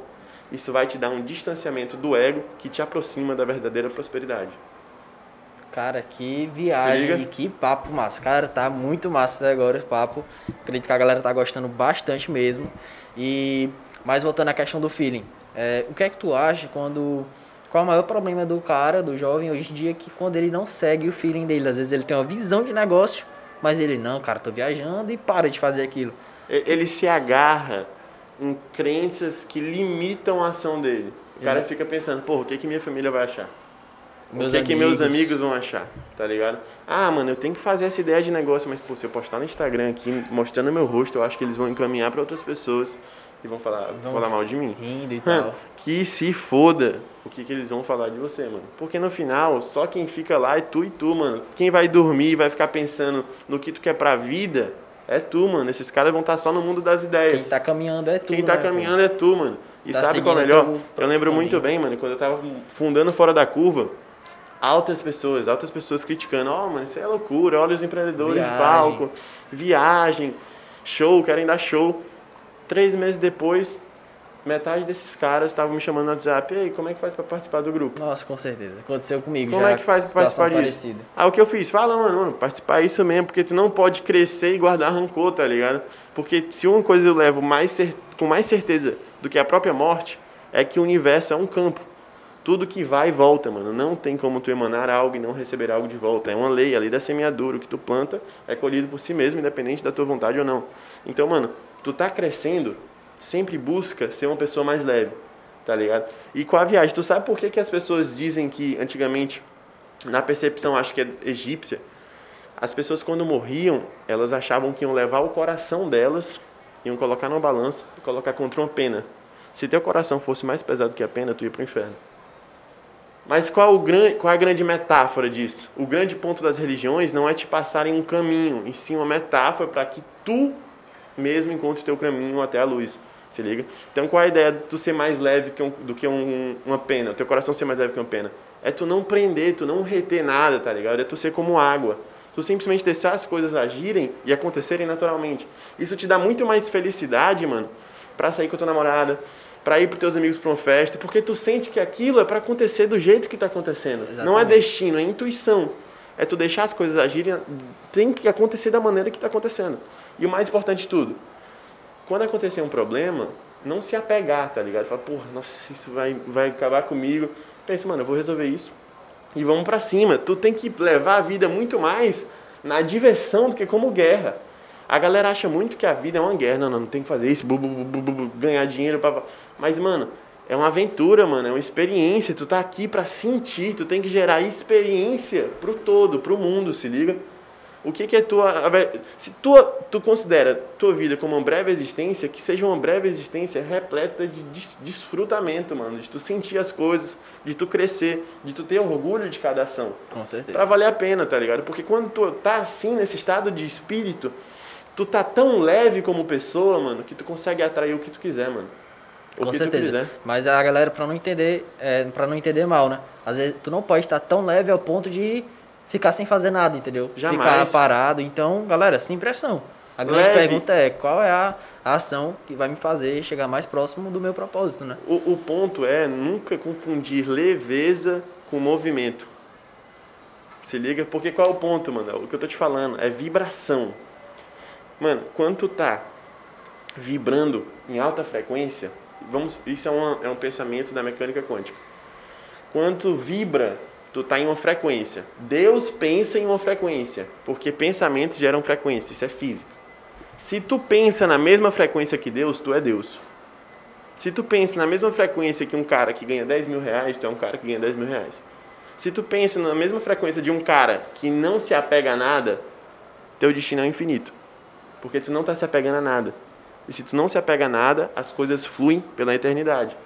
isso vai te dar um distanciamento do ego que te aproxima da verdadeira prosperidade. Cara, que viagem e que papo massa. Cara, tá muito massa até agora esse papo. Acredito que a galera tá gostando bastante mesmo. E, mas voltando à questão do feeling. é, o que é que tu acha quando... Qual é o maior problema do cara, do jovem hoje em dia, que quando ele não segue o feeling dele. Às vezes ele tem uma visão de negócio, mas ele, não, cara, tô viajando e para de fazer aquilo. Ele se agarra em crenças que limitam a ação dele. O cara fica pensando, pô, o que, que minha família vai achar? Meus o que, que meus amigos. vão achar, tá ligado? Ah, mano, eu tenho que fazer essa ideia de negócio, mas pô, se eu postar no Instagram aqui, mostrando meu rosto, eu acho que eles vão encaminhar para outras pessoas e vão falar, vão falar mal de mim. Rindo e tal. que se foda o que, que eles vão falar de você, mano. Porque no final, só quem fica lá é tu e tu, mano. Quem vai dormir e vai ficar pensando no que tu quer pra vida é tu, mano. Esses caras vão estar só no mundo das ideias. Quem tá caminhando é tu, Quem tá né, caminhando é tu, mano. E Tá sabe qual é melhor? Eu lembro muito caminho. bem, mano, quando eu tava fundando Fora da Curva, altas pessoas, altas pessoas criticando, ó, mano, isso é loucura, olha os empreendedores Viagem. de palco, viagem, show, querem dar show. Três meses depois, metade desses caras estavam me chamando no WhatsApp, e aí, como é que faz pra participar do grupo? Nossa, com certeza. Aconteceu comigo Como já. é que faz pra participar disso? parecida. Aí o que eu fiz? Fala, mano, mano, participar é isso mesmo, porque tu não pode crescer e guardar rancor, tá ligado? Porque se uma coisa eu levo mais com mais certeza do que a própria morte, é que o universo é um campo. Tudo que vai e volta, mano. Não tem como tu emanar algo e não receber algo de volta. É uma lei, a lei da semeadura. O que tu planta é colhido por si mesmo, independente da tua vontade ou não. Então, mano, tu tá crescendo sempre busca ser uma pessoa mais leve, tá ligado? E com a viagem, tu sabe por que, que as pessoas dizem que antigamente, na percepção, acho que é egípcia, as pessoas quando morriam, elas achavam que iam levar o coração delas, iam colocar numa balança e colocar contra uma pena. Se teu coração fosse mais pesado que a pena, tu ia pro inferno. Mas qual, gran, qual a grande metáfora disso? O grande ponto das religiões não é te passarem um caminho, e sim uma metáfora para que tu mesmo encontre o teu caminho até a luz. Se liga? Então qual é a ideia de tu ser mais leve que um, do que um, uma pena? O teu coração ser mais leve que uma pena? É tu não prender, tu não reter nada, tá ligado? É tu ser como água. Tu simplesmente deixar as coisas agirem e acontecerem naturalmente. Isso te dá muito mais felicidade, mano, para sair com a tua namorada, para ir pros teus amigos para uma festa, porque tu sente que aquilo é para acontecer do jeito que tá acontecendo. Exatamente. Não é destino, é intuição. É tu deixar as coisas agirem, tem que acontecer da maneira que tá acontecendo. E o mais importante de tudo, quando acontecer um problema, não se apegar, tá ligado? Fala, porra, nossa, isso vai, vai acabar comigo. Pensa, mano, eu vou resolver isso e vamos para cima. Tu tem que levar a vida muito mais na diversão do que como guerra. A galera acha muito que a vida é uma guerra, não, não, não tem que fazer isso, bu, bu, bu, ganhar dinheiro, pra... mas mano, é uma aventura, mano, é uma experiência. Tu tá aqui para sentir, tu tem que gerar experiência pro todo, pro mundo, se liga? O que, que é tua. Se tu, tu considera tua vida como uma breve existência, que seja uma breve existência repleta de des, desfrutamento, mano. De tu sentir as coisas, de tu crescer, de tu ter orgulho de cada ação. Com certeza. Pra valer a pena, tá ligado? Porque quando tu tá assim, nesse estado de espírito, tu tá tão leve como pessoa, mano, que tu consegue atrair o que tu quiser, mano. O Com certeza. Mas a galera, pra não entender, é, pra não entender mal, né? Às vezes tu não pode estar tão leve ao ponto de ficar sem fazer nada, entendeu? Jamais. Ficar parado. Então, galera, sem pressão. A grande Leve. pergunta é qual é a, ação que vai me fazer chegar mais próximo do meu propósito, né? O, o ponto é nunca confundir leveza com movimento. Se liga? Porque qual é o ponto, mano? O que eu tô te falando é vibração. Mano, quando tu tá vibrando em alta frequência, vamos, isso é, uma, é um pensamento da mecânica quântica. Quando vibra tu tá em uma frequência. Deus pensa em uma frequência, porque pensamentos geram frequência, isso é física. Se tu pensa na mesma frequência que Deus, tu é Deus. Se tu pensa na mesma frequência que um cara que ganha 10 mil reais, tu é um cara que ganha 10 mil reais. Se tu pensa na mesma frequência de um cara que não se apega a nada, teu destino é infinito. Porque tu não está se apegando a nada. E se tu não se apega a nada, as coisas fluem pela eternidade.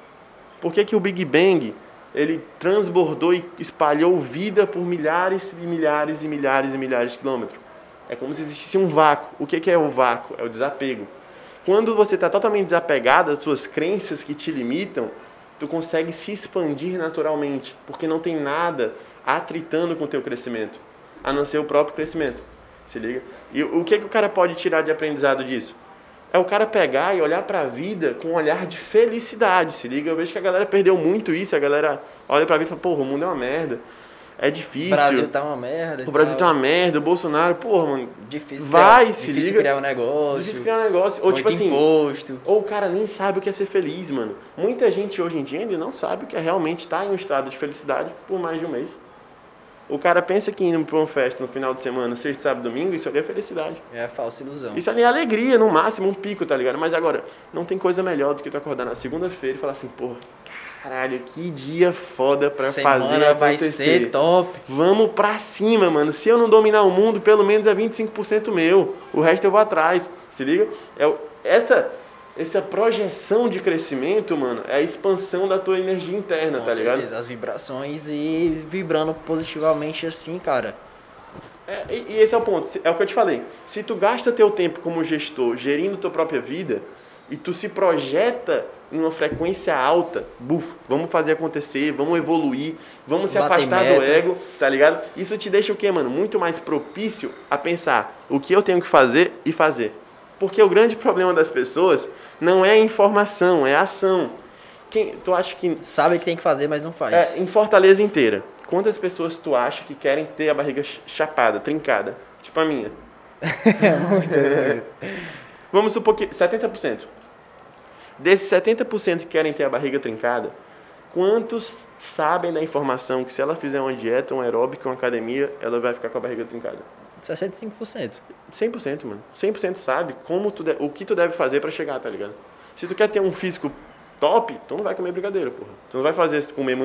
Por que, que o Big Bang ele transbordou e espalhou vida por milhares e milhares e milhares e milhares de quilômetros. É como se existisse um vácuo. O que é o vácuo? É o desapego. Quando você está totalmente desapegado das suas crenças que te limitam, tu consegue se expandir naturalmente, porque não tem nada atritando com o teu crescimento, a não ser o próprio crescimento. Se liga? E o que, que o cara pode tirar de aprendizado disso? é o cara pegar e olhar para a vida com um olhar de felicidade, se liga? Eu vejo que a galera perdeu muito isso, a galera olha para a vida e fala, porra, o mundo é uma merda. É difícil. O Brasil tá uma merda. O Brasil tá uma merda, o Bolsonaro, porra, mano. Difícil. Vai, criar, se difícil liga. criar um negócio. Difícil criar um negócio. Ou tipo assim. Imposto. Ou o cara nem sabe o que é ser feliz, mano. Muita gente hoje em dia ainda não sabe o que é realmente estar em um estado de felicidade por mais de um mês. O cara pensa que indo para uma festa no final de semana, sexta, sábado, domingo, isso ali é felicidade. É a falsa ilusão. Isso ali é alegria, no máximo, um pico, tá ligado? Mas agora, não tem coisa melhor do que tu acordar na segunda-feira e falar assim, porra, caralho, que dia foda pra Semana fazer acontecer. vai ser top. Vamos pra cima, mano. Se eu não dominar o mundo, pelo menos é 25% meu. O resto eu vou atrás. Se liga? É, essa essa projeção de crescimento, mano, é a expansão da tua energia interna, Com tá certeza, ligado? As vibrações e vibrando positivamente assim, cara. É, e, e esse é o ponto, é o que eu te falei. Se tu gasta teu tempo como gestor gerindo tua própria vida e tu se projeta em uma frequência alta, buf, vamos fazer acontecer, vamos evoluir, vamos se Bater afastar meta. do ego, tá ligado? Isso te deixa o quê, mano? Muito mais propício a pensar o que eu tenho que fazer e fazer. Porque o grande problema das pessoas não é a informação, é a ação. Quem, tu acha que Sabe que tem que fazer, mas não faz. é, em Fortaleza inteira, quantas pessoas tu acha que querem ter a barriga ch- chapada, trincada? Tipo a minha. *laughs* Vamos supor que 70%. Desses 70% que querem ter a barriga trincada, quantos sabem da informação que se ela fizer uma dieta, um aeróbico, uma academia, ela vai ficar com a barriga trincada? 65%. 100%, mano. 100% sabe como tu de- o que tu deve fazer pra chegar, tá ligado? Se tu quer ter um físico top, tu não vai comer brigadeiro, porra. Tu não vai fazer comer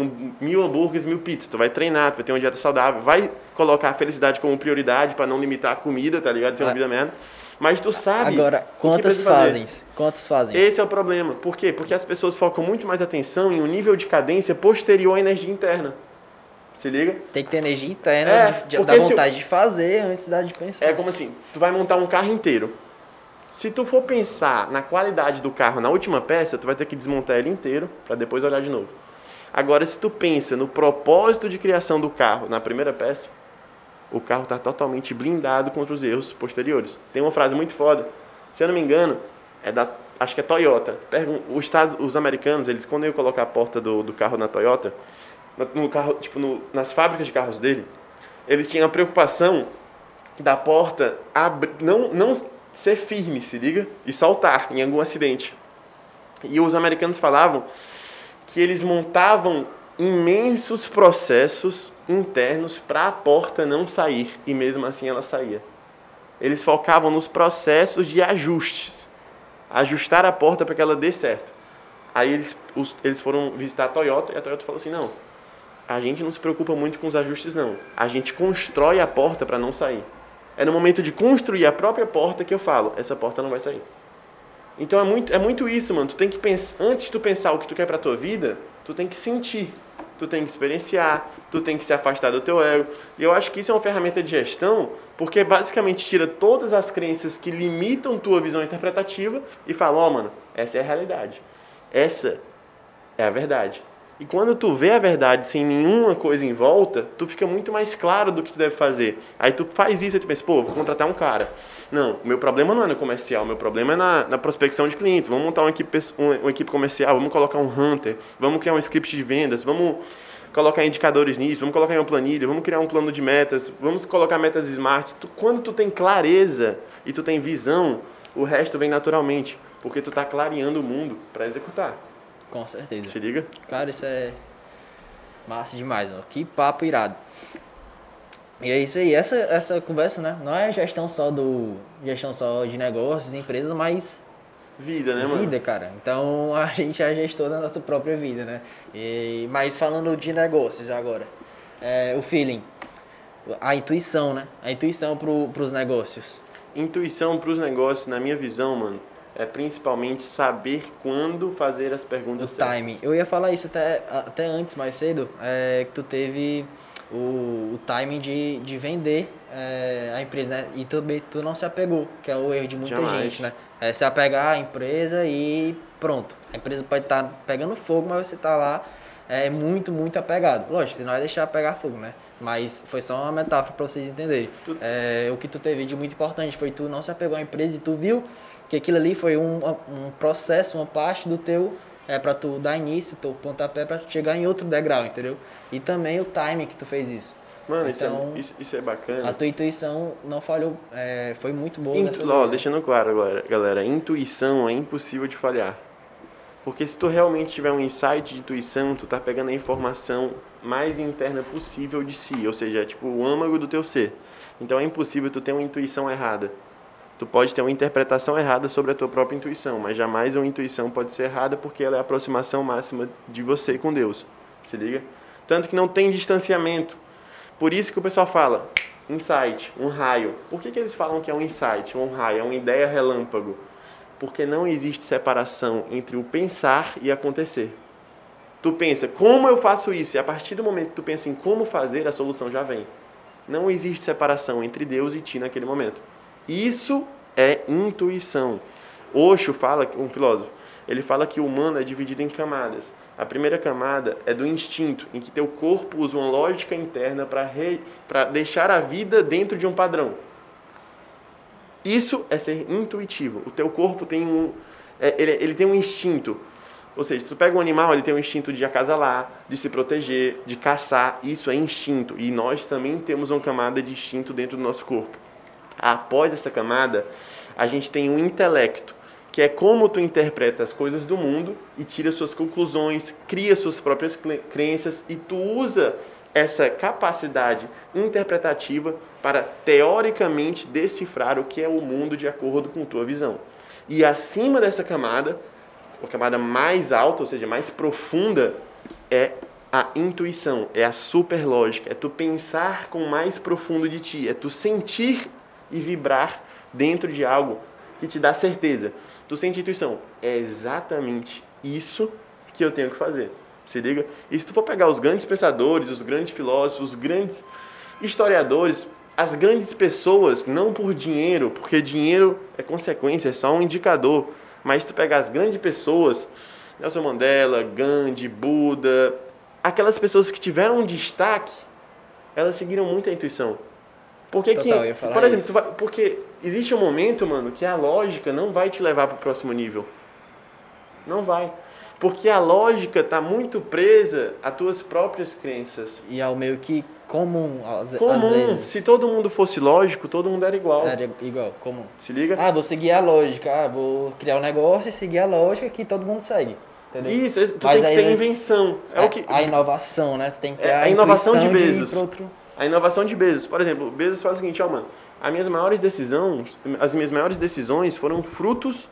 mil hambúrgueres, mil pizzas. Tu vai treinar, tu vai ter uma dieta saudável, vai colocar a felicidade como prioridade para não limitar a comida, tá ligado? Ter uma ah. vida merda. Mas tu sabe. Agora, quantas fazem? Quantos fazem? Esse é o problema. Por quê? Porque as pessoas focam muito mais atenção em um nível de cadência posterior à energia interna. Se liga? Tem que ter energia interna, é, de, de, da vontade de fazer da de pensar. É como assim, tu vai montar um carro inteiro. Se tu for pensar na qualidade do carro na última peça, tu vai ter que desmontar ele inteiro para depois olhar de novo. Agora, se tu pensa no propósito de criação do carro na primeira peça, o carro está totalmente blindado contra os erros posteriores. Tem uma frase muito foda, se eu não me engano, é da, acho que é Toyota. Os, Estados, os americanos, eles quando eu colocar a porta do, do carro na Toyota, no carro, tipo, no, nas fábricas de carros dele, eles tinham a preocupação da porta não, não ser firme, se liga, e saltar em algum acidente. E os americanos falavam que eles montavam imensos processos internos para a porta não sair, e mesmo assim ela saía. Eles focavam nos processos de ajustes, ajustar a porta para que ela dê certo. Aí eles, os, eles foram visitar a Toyota e a Toyota falou assim: não, a gente não se preocupa muito com os ajustes, não. A gente constrói a porta para não sair. É no momento de construir a própria porta que eu falo, essa porta não vai sair. Então é muito, é muito isso, mano. Tu tem que pensar, antes de tu pensar o que tu quer pra tua vida, tu tem que sentir, tu tem que experienciar, tu tem que se afastar do teu ego. E eu acho que isso é uma ferramenta de gestão, porque basicamente tira todas as crenças que limitam tua visão interpretativa e fala, ó, oh, mano, essa é a realidade. Essa é a verdade. E quando tu vê a verdade sem nenhuma coisa em volta, tu fica muito mais claro do que tu deve fazer. Aí tu faz isso e tu pensa, pô, vou contratar um cara. Não, meu problema não é no comercial, meu problema é na, na prospecção de clientes. Vamos montar uma equipe, uma, uma equipe comercial, vamos colocar um hunter, vamos criar um script de vendas, vamos colocar indicadores nisso, vamos colocar em uma planilha, vamos criar um plano de metas, vamos colocar metas smarts. Tu, quando tu tem clareza e tu tem visão, o resto vem naturalmente, porque tu está clareando o mundo para executar. Com certeza. Se liga? Cara, isso é massa demais, mano. Que papo irado. E é isso aí, essa, essa conversa, né? Não é gestão só do. gestão só de negócios, empresas, mas. Vida, né, mano? Vida, cara. Então a *laughs* gente é gestor da nossa própria vida, né? E, mas falando de negócios agora. É, o feeling. A intuição, né? A intuição pro, pros negócios. Intuição pros negócios, na minha visão, mano, é principalmente saber quando fazer as perguntas o certas. timing. Eu ia falar isso até, até antes, mais cedo, é, que tu teve o, o timing de, de vender é, a empresa, né? E tu, tu não se apegou, que é o erro de muita Jamais. gente, né? É se apegar à empresa e pronto. A empresa pode estar tá pegando fogo, mas você tá lá é muito, muito apegado. Lógico, você não vai deixar pegar fogo, né? Mas foi só uma metáfora para vocês entenderem. Tu... É, o que tu teve de muito importante foi tu não se apegou à empresa e tu viu que aquilo ali foi um, um processo, uma parte do teu é para tu dar início, teu pontapé para chegar em outro degrau, entendeu? E também o time que tu fez isso. Mano, então, isso, é, isso, isso é bacana. A tua intuição não falhou, é, foi muito boa. Intu, ó, deixando claro agora, galera, intuição é impossível de falhar. Porque se tu realmente tiver um insight de intuição, tu tá pegando a informação mais interna possível de si, ou seja, tipo o âmago do teu ser. Então é impossível tu ter uma intuição errada tu pode ter uma interpretação errada sobre a tua própria intuição, mas jamais uma intuição pode ser errada porque ela é a aproximação máxima de você com Deus. Se liga? Tanto que não tem distanciamento. Por isso que o pessoal fala insight, um raio. Por que, que eles falam que é um insight, um raio, é uma ideia relâmpago? Porque não existe separação entre o pensar e acontecer. Tu pensa, como eu faço isso? E a partir do momento que tu pensa em como fazer, a solução já vem. Não existe separação entre Deus e ti naquele momento. Isso é intuição. Osho fala, um filósofo, ele fala que o humano é dividido em camadas. A primeira camada é do instinto, em que teu corpo usa uma lógica interna para re... deixar a vida dentro de um padrão. Isso é ser intuitivo. O teu corpo tem um, é, ele, ele tem um instinto. Ou seja, se tu pega um animal, ele tem um instinto de acasalar, de se proteger, de caçar. Isso é instinto. E nós também temos uma camada de instinto dentro do nosso corpo. Após essa camada, a gente tem um intelecto, que é como tu interpreta as coisas do mundo e tira suas conclusões, cria suas próprias crenças e tu usa essa capacidade interpretativa para teoricamente decifrar o que é o mundo de acordo com tua visão. E acima dessa camada a camada mais alta, ou seja, mais profunda, é a intuição, é a superlógica, é tu pensar com mais profundo de ti, é tu sentir e vibrar dentro de algo que te dá certeza. Tu sente intuição, é exatamente isso que eu tenho que fazer. Se liga? E se tu for pegar os grandes pensadores, os grandes filósofos, os grandes historiadores, as grandes pessoas, não por dinheiro, porque dinheiro é consequência, é só um indicador, mas se tu pegar as grandes pessoas, Nelson Mandela, Gandhi, Buda, aquelas pessoas que tiveram um destaque, elas seguiram muito a intuição. Porque Total, que, por exemplo, isso. tu vai- porque existe um momento, mano, que a lógica não vai te levar para o próximo nível. Não vai. Porque a lógica tá muito presa às tuas próprias crenças. E é o meio que comum, às, às Comum. vezes. Se todo mundo fosse lógico, todo mundo era igual. Era igual, comum. Se liga? Ah, vou seguir a lógica. Ah, vou criar um negócio e seguir a lógica que todo mundo segue. Entendeu? Isso, tu Mas tem que ter às vezes, invenção. É, a, o que a inovação, né? Tu tem que ter É a, a inovação de Bezos. pro outro... A inovação de Bezos, por exemplo, Bezos fala o seguinte, ó, mano, as minhas maiores decisões, as minhas maiores decisões foram frutos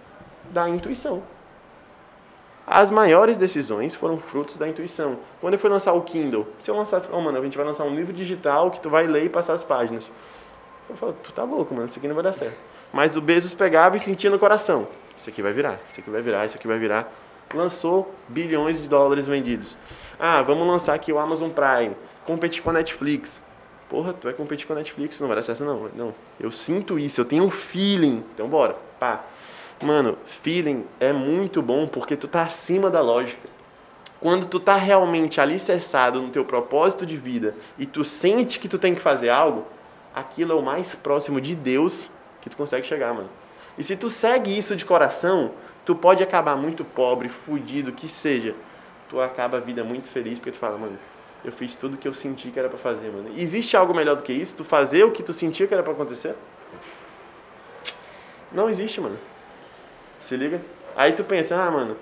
da intuição. As maiores decisões foram frutos da intuição. Quando eu fui lançar o Kindle, se eu lançasse, oh, mano, a gente vai lançar um livro digital que tu vai ler e passar as páginas. Eu falo, tu tá louco, mano, isso aqui não vai dar certo. Mas o Bezos pegava e sentia no coração, isso aqui vai virar, isso aqui vai virar, isso aqui vai virar. Lançou bilhões de dólares vendidos. Ah, vamos lançar aqui o Amazon Prime, competir com a Netflix. Porra, tu vai competir com a Netflix, não vai dar certo não. Não, eu sinto isso, eu tenho um feeling. Então bora, pá. Mano, feeling é muito bom porque tu tá acima da lógica. Quando tu tá realmente alicerçado no teu propósito de vida e tu sente que tu tem que fazer algo, aquilo é o mais próximo de Deus que tu consegue chegar, mano. E se tu segue isso de coração, tu pode acabar muito pobre, fudido, que seja. Tu acaba a vida muito feliz porque tu fala, mano, eu fiz tudo que eu senti que era pra fazer, mano. Existe algo melhor do que isso? Tu fazer o que tu sentia que era pra acontecer? Não existe, mano. Se liga? Aí tu pensa, ah, mano,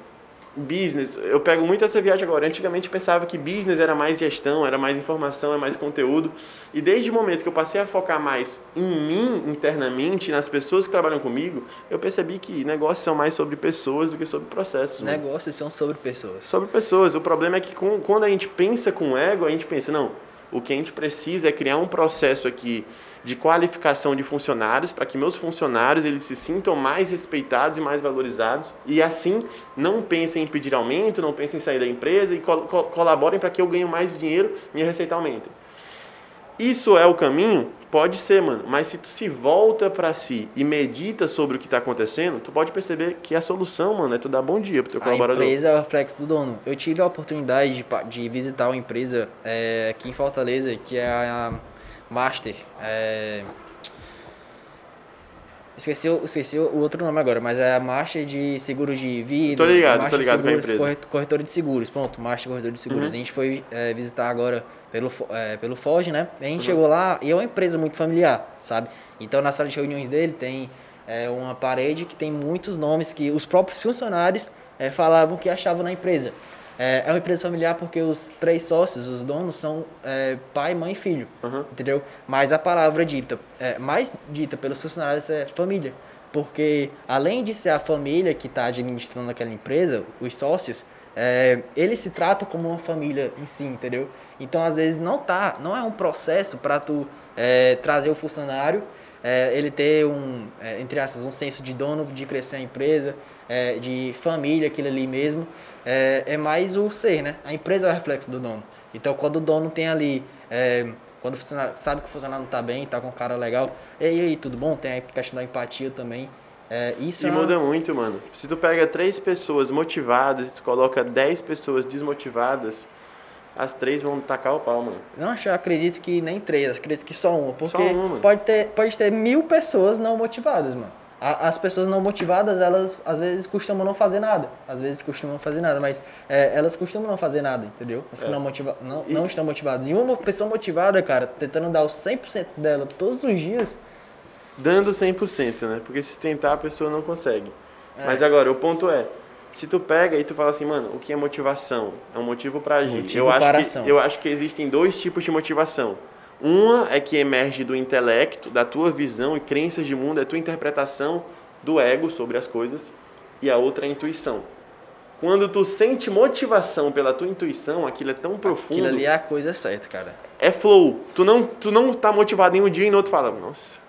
business, eu pego muito essa viagem agora. Antigamente pensava que business era mais gestão, era mais informação, é mais conteúdo. E desde o momento que eu passei a focar mais em mim internamente, nas pessoas que trabalham comigo, eu percebi que negócios são mais sobre pessoas do que sobre processos. mano. Negócios são sobre pessoas. Sobre pessoas. O problema é que com- quando a gente pensa com ego, a gente pensa, não, o que a gente precisa é criar um processo aqui de qualificação de funcionários para que meus funcionários eles se sintam mais respeitados e mais valorizados e assim não pensem em pedir aumento, não pensem em sair da empresa e col- col- colaborem para que eu ganhe mais dinheiro minha receita aumente. Isso é o caminho? Pode ser, mano. Mas se tu se volta para si e medita sobre o que está acontecendo, tu pode perceber que a solução, mano, é tu dar bom dia pro teu A colaborador. empresa é o reflexo do dono. Eu tive a oportunidade de, de visitar uma empresa é, aqui em Fortaleza, que é a Master. é, Esqueci, o- esqueci o outro nome agora, mas é a Master de Seguros de Vida. Tô ligado, Master tô ligado com a seguros, empresa. Corretora de seguros, pronto, Master Corretora de Seguros. Uhum. A gente foi é, visitar agora pelo, é, pelo Forge, né? A Uhum. gente chegou lá e é uma empresa muito familiar, sabe? Então na sala de reuniões dele tem é, uma parede que tem muitos nomes que os próprios funcionários é, falavam que achavam na empresa. É, é uma empresa familiar porque os três sócios, os donos, são é, pai, mãe e filho. Uhum. Entendeu? Mas a palavra dita, é, mais dita pelos funcionários é família. Porque além de ser a família que está administrando aquela empresa, os sócios, é, eles se tratam como uma família em si, entendeu? Então às vezes não tá, não é um processo para tu é, trazer o funcionário, é, ele ter um, entre aspas, um senso de dono, de crescer a empresa, é, de família, aquilo ali mesmo. É, é mais o ser, né? A empresa é o reflexo do dono. Então quando o dono tem ali é, quando o funcionário sabe que o funcionário não tá bem, tá com um cara legal. E aí, tudo bom? Tem a questão da empatia também. É, isso E é muda muito, mano. Se tu pega três pessoas motivadas e tu coloca dez pessoas desmotivadas, as três vão tacar o pau, mano. Não, acho, eu acredito que nem três, acredito que só uma. Porque uma. pode, ter, pode ter mil pessoas não motivadas, mano. A- As pessoas não motivadas, elas às vezes costumam não fazer nada. Às vezes costumam fazer nada, mas é, elas costumam não fazer nada, entendeu? As que É. não, motiva não, E- não estão motivadas. E uma pessoa motivada, cara, tentando dar o 100% dela todos os dias, Dando 100%, né? Porque se tentar a pessoa não consegue. É. Mas agora, o ponto é, se tu pega e tu fala assim, mano, o que é motivação? É um motivo pra agir. Motivo eu, acho para que, ação. eu acho que existem dois tipos de motivação. Uma é que emerge do intelecto, da tua visão e crenças de mundo, é tua interpretação do ego sobre as coisas. E a outra é a intuição. Quando tu sente motivação pela tua intuição, aquilo é tão profundo. Aquilo ali é a coisa certa, cara. É flow. Tu não, tu não tá motivado em um dia e no outro fala, nossa,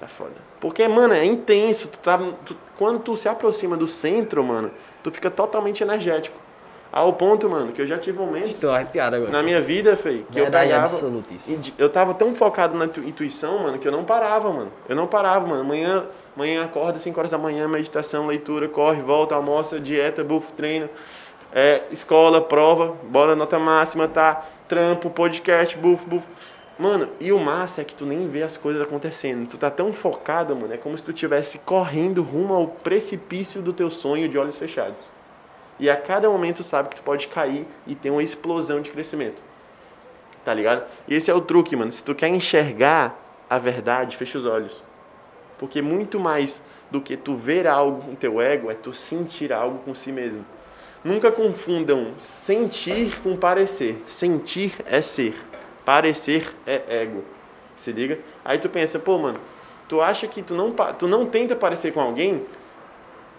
tá foda. Porque, mano, é intenso. Tu tá, tu, quando tu se aproxima do centro, mano, tu fica totalmente energético. Ao ponto, mano, que eu já tive momentos Estou arrepiado agora. na minha vida, Fei, que eu Verdade pegava. absolutíssima. e de- Eu tava tão focado na tu- intuição, mano, que eu não parava, mano. Eu não parava, mano. Amanhã, amanhã acorda 5 horas da manhã, meditação, leitura, corre, volta, almoça, dieta, buff, treino, é, escola, prova, bola nota máxima, tá? Trampo, podcast, buff, buff. Mano, e o massa é que tu nem vê as coisas acontecendo. Tu tá tão focado, mano. É como se tu estivesse correndo rumo ao precipício do teu sonho de olhos fechados. E a cada momento sabe que tu pode cair e ter uma explosão de crescimento. Tá ligado? E esse é o truque, mano. Se tu quer enxergar a verdade, fecha os olhos. Porque muito mais do que tu ver algo com teu ego é tu sentir algo com si mesmo. Nunca confundam sentir com parecer. Sentir é ser. Parecer é ego. Se liga? Aí tu pensa, pô, mano, tu acha que tu não, tu não tenta parecer com alguém?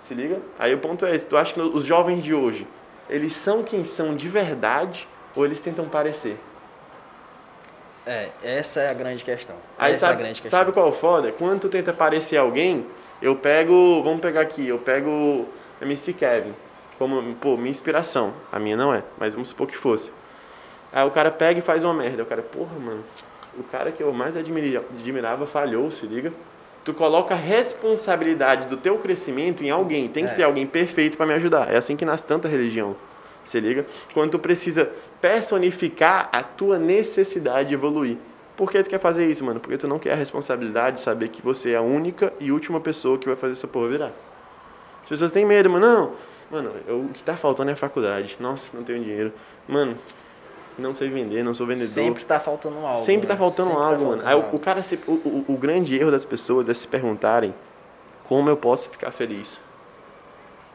Se liga? Aí o ponto é esse. Tu acha que os jovens de hoje, eles são quem são de verdade ou eles tentam parecer? É, essa é a grande questão. Aí essa é a sabe, grande questão. sabe qual é o foda? Quando tu tenta parecer alguém, eu pego, vamos pegar aqui, eu pego MC Kevin como, pô, minha inspiração. A minha não é, mas vamos supor que fosse. Aí o cara pega e faz uma merda. O cara, porra, mano, o cara que eu mais admira- admirava falhou, se liga? Tu coloca a responsabilidade do teu crescimento em alguém. Tem que É. ter alguém perfeito pra me ajudar. É assim que nasce tanta religião. Se liga? Quando tu precisa personificar a tua necessidade de evoluir. Por que tu quer fazer isso, mano? Porque tu não quer a responsabilidade de saber que você é a única e última pessoa que vai fazer essa porra virar. As pessoas têm medo, mano. Não, mano, eu- o que tá faltando é a faculdade. Nossa, não tenho dinheiro. Mano, não sei vender, não sou vendedor. Sempre tá faltando algo. Sempre tá né? faltando Sempre tá algo, mano. faltando Aí o- algo. o cara se, o, o, o grande erro das pessoas é se perguntarem como eu posso ficar feliz.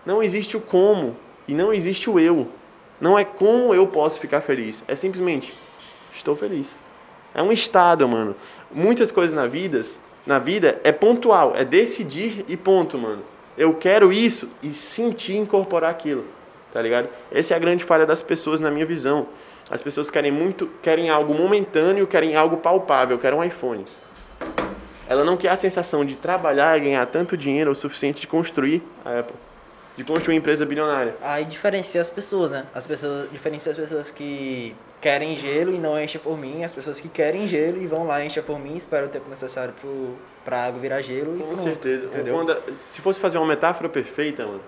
Não existe o como e não existe o eu. Não é como eu posso ficar feliz. É simplesmente estou feliz. É um estado, mano. Muitas coisas na vida, na vida é pontual, é decidir e ponto, mano. Eu quero isso e sentir incorporar aquilo. Tá ligado? Essa é a grande falha das pessoas na minha visão. As pessoas querem muito, querem algo momentâneo, querem algo palpável, querem um iPhone. Ela não quer a sensação de trabalhar e ganhar tanto dinheiro o suficiente de construir a Apple, de construir uma empresa bilionária. Aí diferencia as pessoas, né? As pessoas diferencia as pessoas que querem gelo e não enchem a forminha, as pessoas que querem gelo e vão lá enchem a forminha, esperam o tempo necessário pro, pra água virar gelo e Com certeza. Entendeu? Quando se fosse fazer uma metáfora perfeita, mano,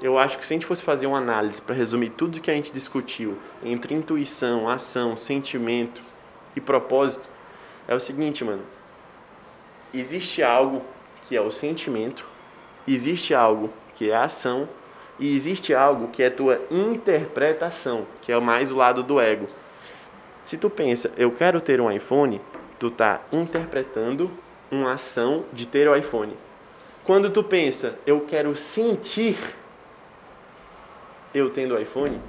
eu acho que se a gente fosse fazer uma análise para resumir tudo que a gente discutiu entre intuição, ação, sentimento e propósito, é o seguinte, mano. Existe algo que é o sentimento, existe algo que é a ação e existe algo que é tua interpretação, que é mais o lado do ego. Se tu pensa, eu quero ter um iPhone, tu tá interpretando uma ação de ter o iPhone. Quando tu pensa, eu quero sentir eu tendo o iPhone,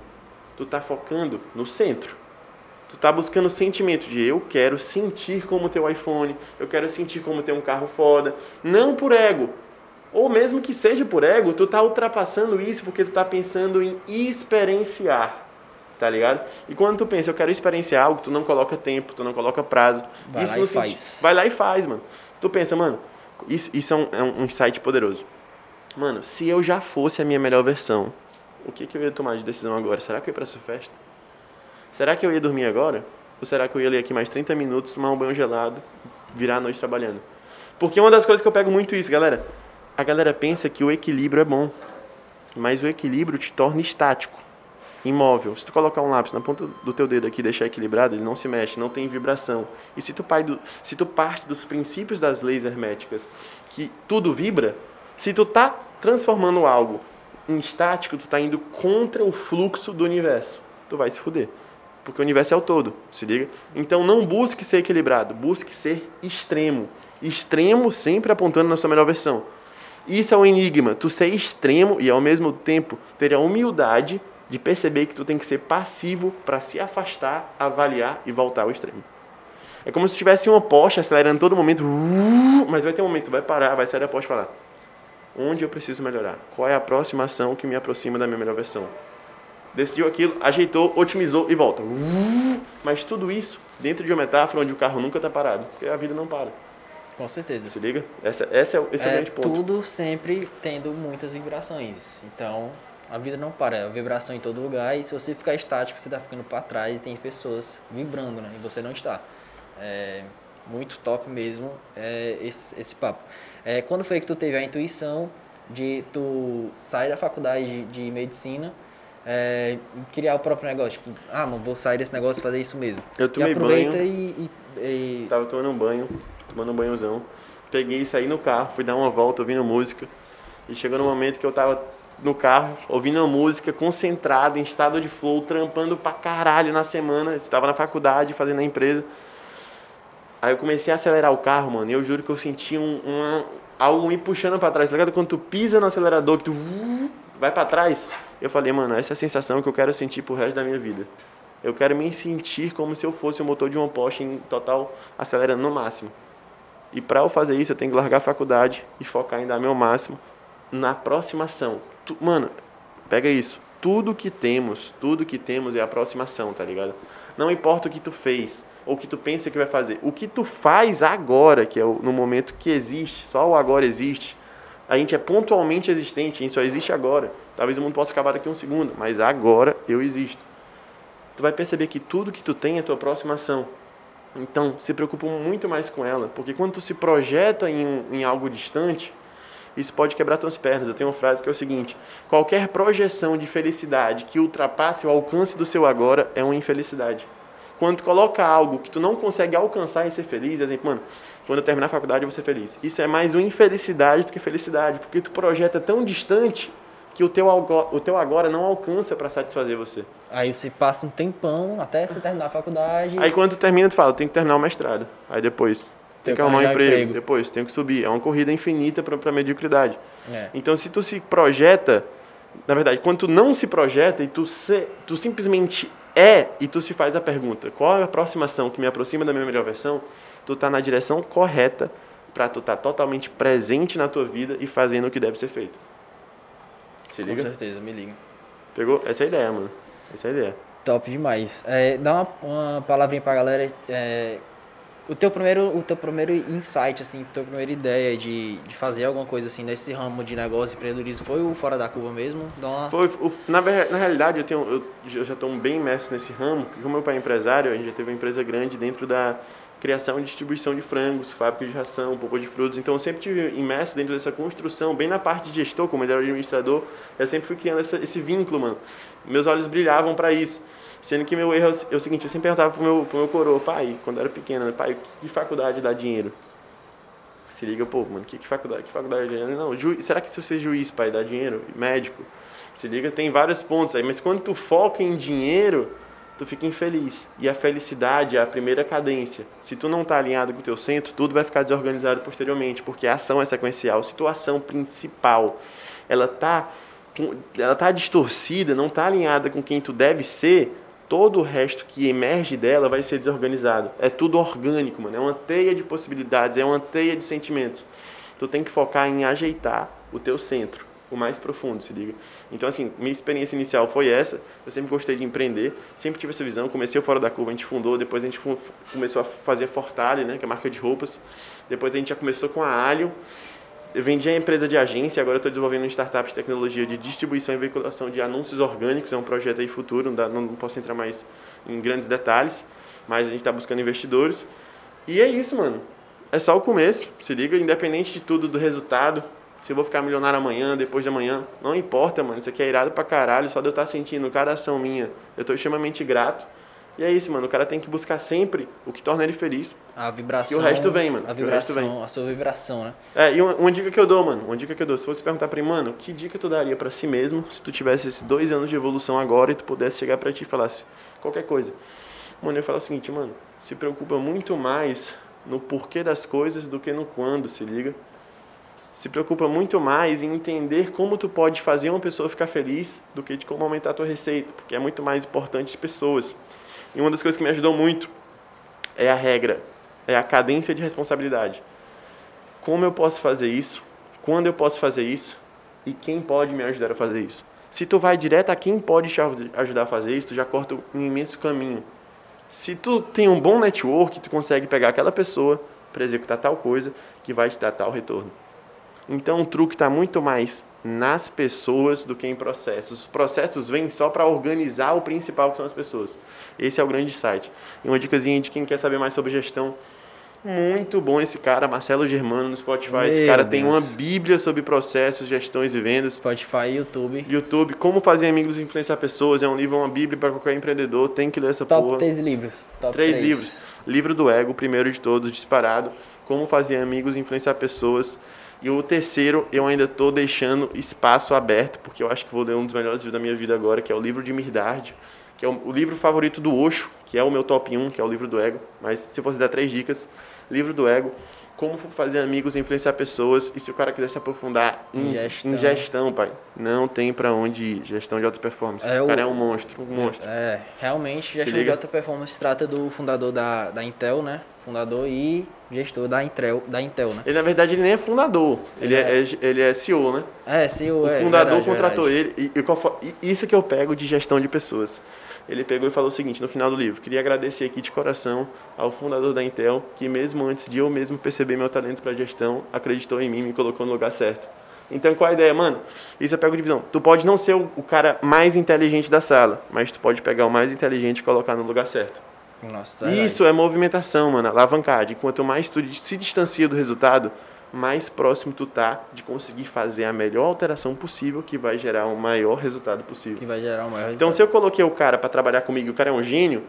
tu tá focando no centro. Tu tá buscando o sentimento de eu quero sentir como ter o iPhone, eu quero sentir como ter um carro foda, não por ego. Ou mesmo que seja por ego, tu tá ultrapassando isso porque tu tá pensando em experienciar. Tá ligado? E quando tu pensa, eu quero experienciar algo, tu não coloca tempo, tu não coloca prazo. Vai isso lá e faz. Vai lá e faz, mano. Tu pensa, mano, isso, isso é, um, é um insight poderoso. Mano, se eu já fosse a minha melhor versão, o que, que eu ia tomar de decisão agora? Será que eu ia pra essa festa? Será que eu ia dormir agora? Ou será que eu ia ler aqui mais 30 minutos, tomar um banho gelado, virar a noite trabalhando? Porque uma das coisas que eu pego muito isso, galera. A galera pensa que o equilíbrio é bom. Mas o equilíbrio te torna estático, imóvel. Se tu colocar um lápis na ponta do teu dedo aqui e deixar equilibrado, ele não se mexe, não tem vibração. E se tu, do, se tu parte dos princípios das leis herméticas, que tudo vibra, se tu tá transformando algo estático, tu tá indo contra o fluxo do universo. Tu vai se fuder. Porque o universo é o todo, se liga? Então não busque ser equilibrado, busque ser extremo. Extremo sempre apontando na sua melhor versão. Isso é um enigma, tu ser extremo e ao mesmo tempo ter a humildade de perceber que tu tem que ser passivo para se afastar, avaliar e voltar ao extremo. É como se tivesse uma Porsche acelerando todo momento, uh, mas vai ter um momento, vai parar, vai sair da Porsche e falar: onde eu preciso melhorar, qual é a próxima ação que me aproxima da minha melhor versão. Decidiu aquilo, ajeitou, otimizou e volta. Mas tudo isso dentro de uma metáfora onde o carro nunca está parado, porque a vida não para. Com certeza. Se liga? Essa, essa é, esse é, é o grande ponto. Tudo sempre tendo muitas vibrações. Então, a vida não para, é vibração em todo lugar e se você ficar estático, você está ficando para trás e tem pessoas vibrando, né? E você não está. É muito top mesmo é, esse, esse papo. É, quando foi que tu teve a intuição de tu sair da faculdade de, de medicina é, criar o próprio negócio? Tipo, ah, mano, vou sair desse negócio e fazer isso mesmo. Eu tomei e aproveita banho. E, e, e... Tava tomando um banho, tomando um banhozão. Peguei e saí no carro, fui dar uma volta ouvindo música. E chegou no momento que eu tava no carro, ouvindo música, concentrado, em estado de flow, trampando pra caralho na semana. Estava na faculdade, fazendo a empresa. Aí eu comecei a acelerar o carro, mano, e eu juro que eu senti um, uma, algo me puxando para trás, tá ligado? Quando tu pisa no acelerador, que tu vai para trás, eu falei, mano, essa é a sensação que eu quero sentir pro resto da minha vida. Eu quero me sentir como se eu fosse o motor de uma Porsche em total acelerando no máximo. E para eu fazer isso, eu tenho que largar a faculdade e focar em dar meu máximo na aproximação. Tu, mano, pega isso. Tudo que temos, tudo que temos é aproximação, tá ligado? Não importa o que tu fez ou que tu pensa que vai fazer. O que tu faz agora, que é no momento que existe, só o agora existe. A gente é pontualmente existente, a gente só existe agora. Talvez o mundo possa acabar daqui a um segundo, mas agora eu existo. Tu vai perceber que tudo que tu tem é tua aproximação. Então, se preocupa muito mais com ela, porque quando tu se projeta em, em algo distante, isso pode quebrar tuas pernas. Eu tenho uma frase que é o seguinte: qualquer projeção de felicidade que ultrapasse o alcance do seu agora é uma infelicidade. Quando tu coloca algo que tu não consegue alcançar e ser feliz, exemplo, mano, quando eu terminar a faculdade eu vou ser feliz. Isso é mais uma infelicidade do que felicidade, porque tu projeta tão distante que o teu, o teu agora não alcança para satisfazer você. Aí você passa um tempão até você terminar a faculdade. Aí quando tu termina, tu fala, tem que terminar o mestrado. Aí depois, tem que arrumar um emprego. emprego. Depois, tem que subir. É uma corrida infinita para a mediocridade. É. Então, se tu se projeta, na verdade, quando tu não se projeta e tu, se, tu simplesmente é e tu se faz a pergunta, qual é a aproximação que me aproxima da minha melhor versão, tu tá na direção correta para tu estar tá totalmente presente na tua vida e fazendo o que deve ser feito. Se liga? Com certeza, me liga. Pegou? Essa é a ideia, mano. Essa é a ideia. Top demais. É, dá uma, uma palavrinha pra galera. É, o teu primeiro, o teu primeiro insight, assim, a tua primeira ideia de, de fazer alguma coisa assim nesse ramo de negócio empreendedorismo foi o Fora da Curva mesmo? Uma... Foi, o, na, na realidade, eu, tenho, eu, eu já estou bem imerso nesse ramo, porque como meu pai é empresário, a gente já teve uma empresa grande dentro da criação e distribuição de frangos, fábrica de ração, polpa de frutos. Então eu sempre tive imerso dentro dessa construção, bem na parte de gestor, como ele era administrador, eu sempre fui criando essa, esse vínculo, mano. Meus olhos brilhavam para isso. Sendo que meu erro é o seguinte, eu sempre perguntava pro meu, pro meu coroa, pai, quando eu era pequeno, né, pai, que faculdade dá dinheiro? Se liga, pô, mano, que, que faculdade, que faculdade dá dinheiro? Não, ju, será que se você é juiz, pai, dá dinheiro? Médico? Se liga, tem vários pontos aí, mas quando tu foca em dinheiro, tu fica infeliz. E a felicidade é a primeira cadência. Se tu não tá alinhado com o teu centro, tudo vai ficar desorganizado posteriormente, porque a ação é sequencial. Se tua ação principal, ela tá ela tá distorcida, não tá alinhada com quem tu deve ser, todo o resto que emerge dela vai ser desorganizado. É tudo orgânico, mano. É uma teia de possibilidades, é uma teia de sentimentos. Tu tem que focar em ajeitar o teu centro, o mais profundo, se liga. Então, assim, minha experiência inicial foi essa. Eu sempre gostei de empreender, sempre tive essa visão. Comecei fora da curva, a gente fundou, depois a gente começou a fazer Fortale, né, que é a marca de roupas. Depois a gente já começou com a Alio eu vendi a empresa de agência, agora estou desenvolvendo uma startup de tecnologia de distribuição e veiculação de anúncios orgânicos, é um projeto aí futuro, não, dá, não posso entrar mais em grandes detalhes, mas a gente está buscando investidores. E é isso, mano. É só o começo, se liga, independente de tudo, do resultado, se eu vou ficar milionário amanhã, depois de amanhã, não importa, mano, isso aqui é irado pra caralho, só de eu estar tá sentindo cada ação minha, eu estou extremamente grato e é isso, mano. O cara tem que buscar sempre o que torna ele feliz. A vibração. E o resto vem, mano. A vibração, a sua vibração, né? É, e uma, uma, dica que eu dou, mano. Uma dica que eu dou. Se você perguntar pra mim, mano, que dica tu daria para si mesmo se tu tivesse esses dois anos de evolução agora e tu pudesse chegar para ti e falasse qualquer coisa? Mano, eu falo o seguinte, mano. Se preocupa muito mais no porquê das coisas do que no quando, se liga? Se preocupa muito mais em entender como tu pode fazer uma pessoa ficar feliz do que de como aumentar a tua receita, porque é muito mais importante as pessoas. E uma das coisas que me ajudou muito é a regra, é a cadência de responsabilidade. Como eu posso fazer isso quando eu posso fazer isso e quem pode me ajudar a fazer isso. Se tu vai direto a quem pode te ajudar a fazer isso, tu já corta um imenso caminho. Se tu tem um bom network, tu consegue pegar aquela pessoa para executar tal coisa que vai te dar tal retorno. Então o truque está muito mais nas pessoas do que em processos. Os processos vêm só para organizar o principal que são as pessoas. Esse é o grande site. E uma dicasinha de quem quer saber mais sobre gestão, muito bom esse cara, Marcelo Germano no Spotify. Meu esse cara Deus. tem uma bíblia sobre processos, gestões e vendas. Spotify e YouTube. YouTube, Como Fazer Amigos e Influenciar Pessoas. É um livro, uma bíblia para qualquer empreendedor. Tem que ler essa Top porra. Top três livros. Top três livros. Livro do Ego, primeiro de todos, disparado. Como Fazer Amigos e Influenciar Pessoas. E o terceiro, eu ainda estou deixando espaço aberto, porque eu acho que vou ler um dos melhores livros da minha vida agora, que é o livro de Mirdard, que é o livro favorito do Osho, que é o meu top 1, que é o livro do ego. Mas se fosse dar três dicas, livro do ego, como fazer amigos, influenciar pessoas, e se o cara quiser se aprofundar em gestão, em gestão pai, não tem para onde ir. Gestão de alta performance. É, o cara é um monstro, um monstro. É, realmente, gestão de alta performance trata do fundador da, da Intel, né? Fundador e gestor da Intel, da Intel, né? Ele, na verdade, ele nem é fundador, ele, é, é, é ele é CEO, né? É, CEO, o é. O fundador verdade, contratou verdade. ele, e, e isso que eu pego de gestão de pessoas ele pegou e falou o seguinte no final do livro: queria agradecer aqui de coração ao fundador da Intel, que mesmo antes de eu mesmo perceber meu talento para gestão, acreditou em mim e me colocou no lugar certo. Então, qual a ideia, mano? Isso é pego de visão. Tu pode não ser o cara mais inteligente da sala, mas tu pode pegar o mais inteligente e colocar no lugar certo. Nossa, Isso é movimentação, mano, alavancagem. Quanto mais tu se distancia do resultado, mais próximo tu tá de conseguir fazer a melhor alteração possível que vai gerar o maior resultado possível. Que vai gerar o maior resultado. Então, se eu coloquei o cara para trabalhar comigo e o cara é um gênio,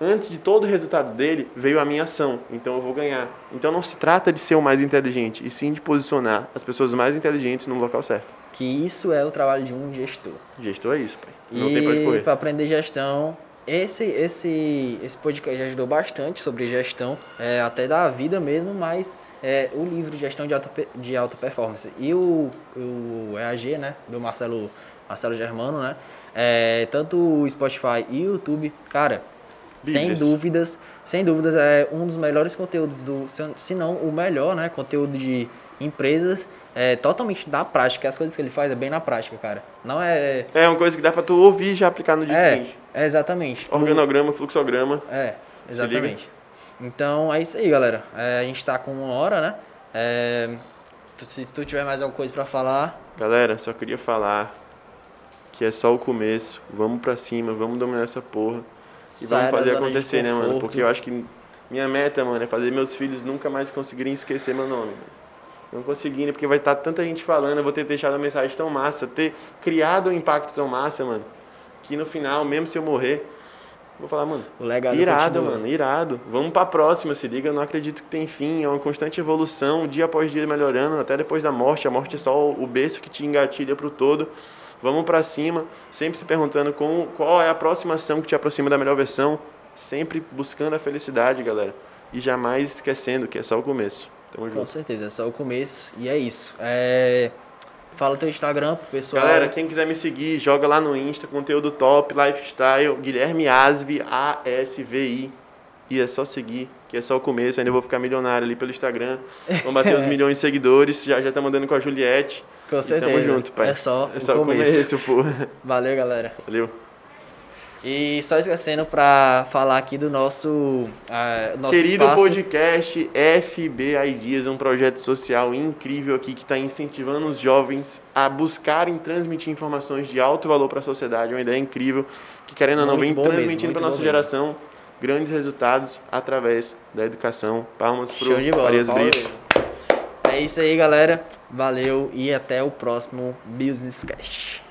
antes de todo o resultado dele, veio a minha ação. Então, eu vou ganhar. Então, não se trata de ser o mais inteligente, e sim de posicionar as pessoas mais inteligentes no local certo. Que isso é o trabalho de um gestor. Gestor é isso, pai. Não e tem pra onde correr. para aprender gestão, esse, esse, esse podcast ajudou bastante sobre gestão, é, até da vida mesmo, mas é, o livro de gestão de alta, de alta performance. E o, o EAG, né, do Marcelo, Marcelo Germano, né, é, tanto o Spotify e o YouTube, cara, sem dúvidas, sem dúvidas é um dos melhores conteúdos do, se não o melhor, né, conteúdo de empresas é totalmente da prática. As coisas que ele faz é bem na prática, cara. Não é. É uma coisa que dá pra tu ouvir e já aplicar no dia é, seguinte. É, exatamente. Organograma, fluxograma. É, exatamente. Então é isso aí, galera. É, a gente tá com uma hora, né? É, se tu tiver mais alguma coisa pra falar. Galera, só queria falar que é só o começo. Vamos pra cima, vamos dominar essa porra. E Sai vamos fazer acontecer, né, mano? Porque eu acho que minha meta, mano, é fazer meus filhos nunca mais conseguirem esquecer meu nome. Mano não conseguindo, porque vai estar tá tanta gente falando, eu vou ter deixado uma mensagem tão massa, ter criado um impacto tão massa, mano, que no final, mesmo se eu morrer, vou falar, mano, o legado irado, continua. mano, irado. Vamos pra próxima, se liga, eu não acredito que tem fim, é uma constante evolução, dia após dia melhorando, até depois da morte, a morte é só o berço que te engatilha pro todo. Vamos para cima, sempre se perguntando com, qual é a próxima ação que te aproxima da melhor versão, sempre buscando a felicidade, galera. E jamais esquecendo que é só o começo. Tamo junto. Com certeza, é só o começo e é isso. É... Fala teu Instagram pro pessoal. Galera, quem quiser me seguir, joga lá no Insta, conteúdo top, lifestyle, Guilherme Asvi, A-S-V-I. E é só seguir, que é só o começo, ainda vou ficar milionário ali pelo Instagram. Vamos bater os *laughs* milhões de seguidores, já já tá mandando com a Juliette. Com certeza. tamo junto, pai. É só, é só o começo. começo pô. Valeu, galera. Valeu. E só esquecendo para falar aqui do nosso, uh, nosso querido espaço. podcast FB Ideas, um projeto social incrível aqui que está incentivando os jovens a buscarem transmitir informações de alto valor para a sociedade, uma ideia incrível que querendo ou não vem transmitindo para nossa geração grandes resultados através da educação. Palmas para o Farias Brito. É isso aí, galera. Valeu e até o próximo Business Cast.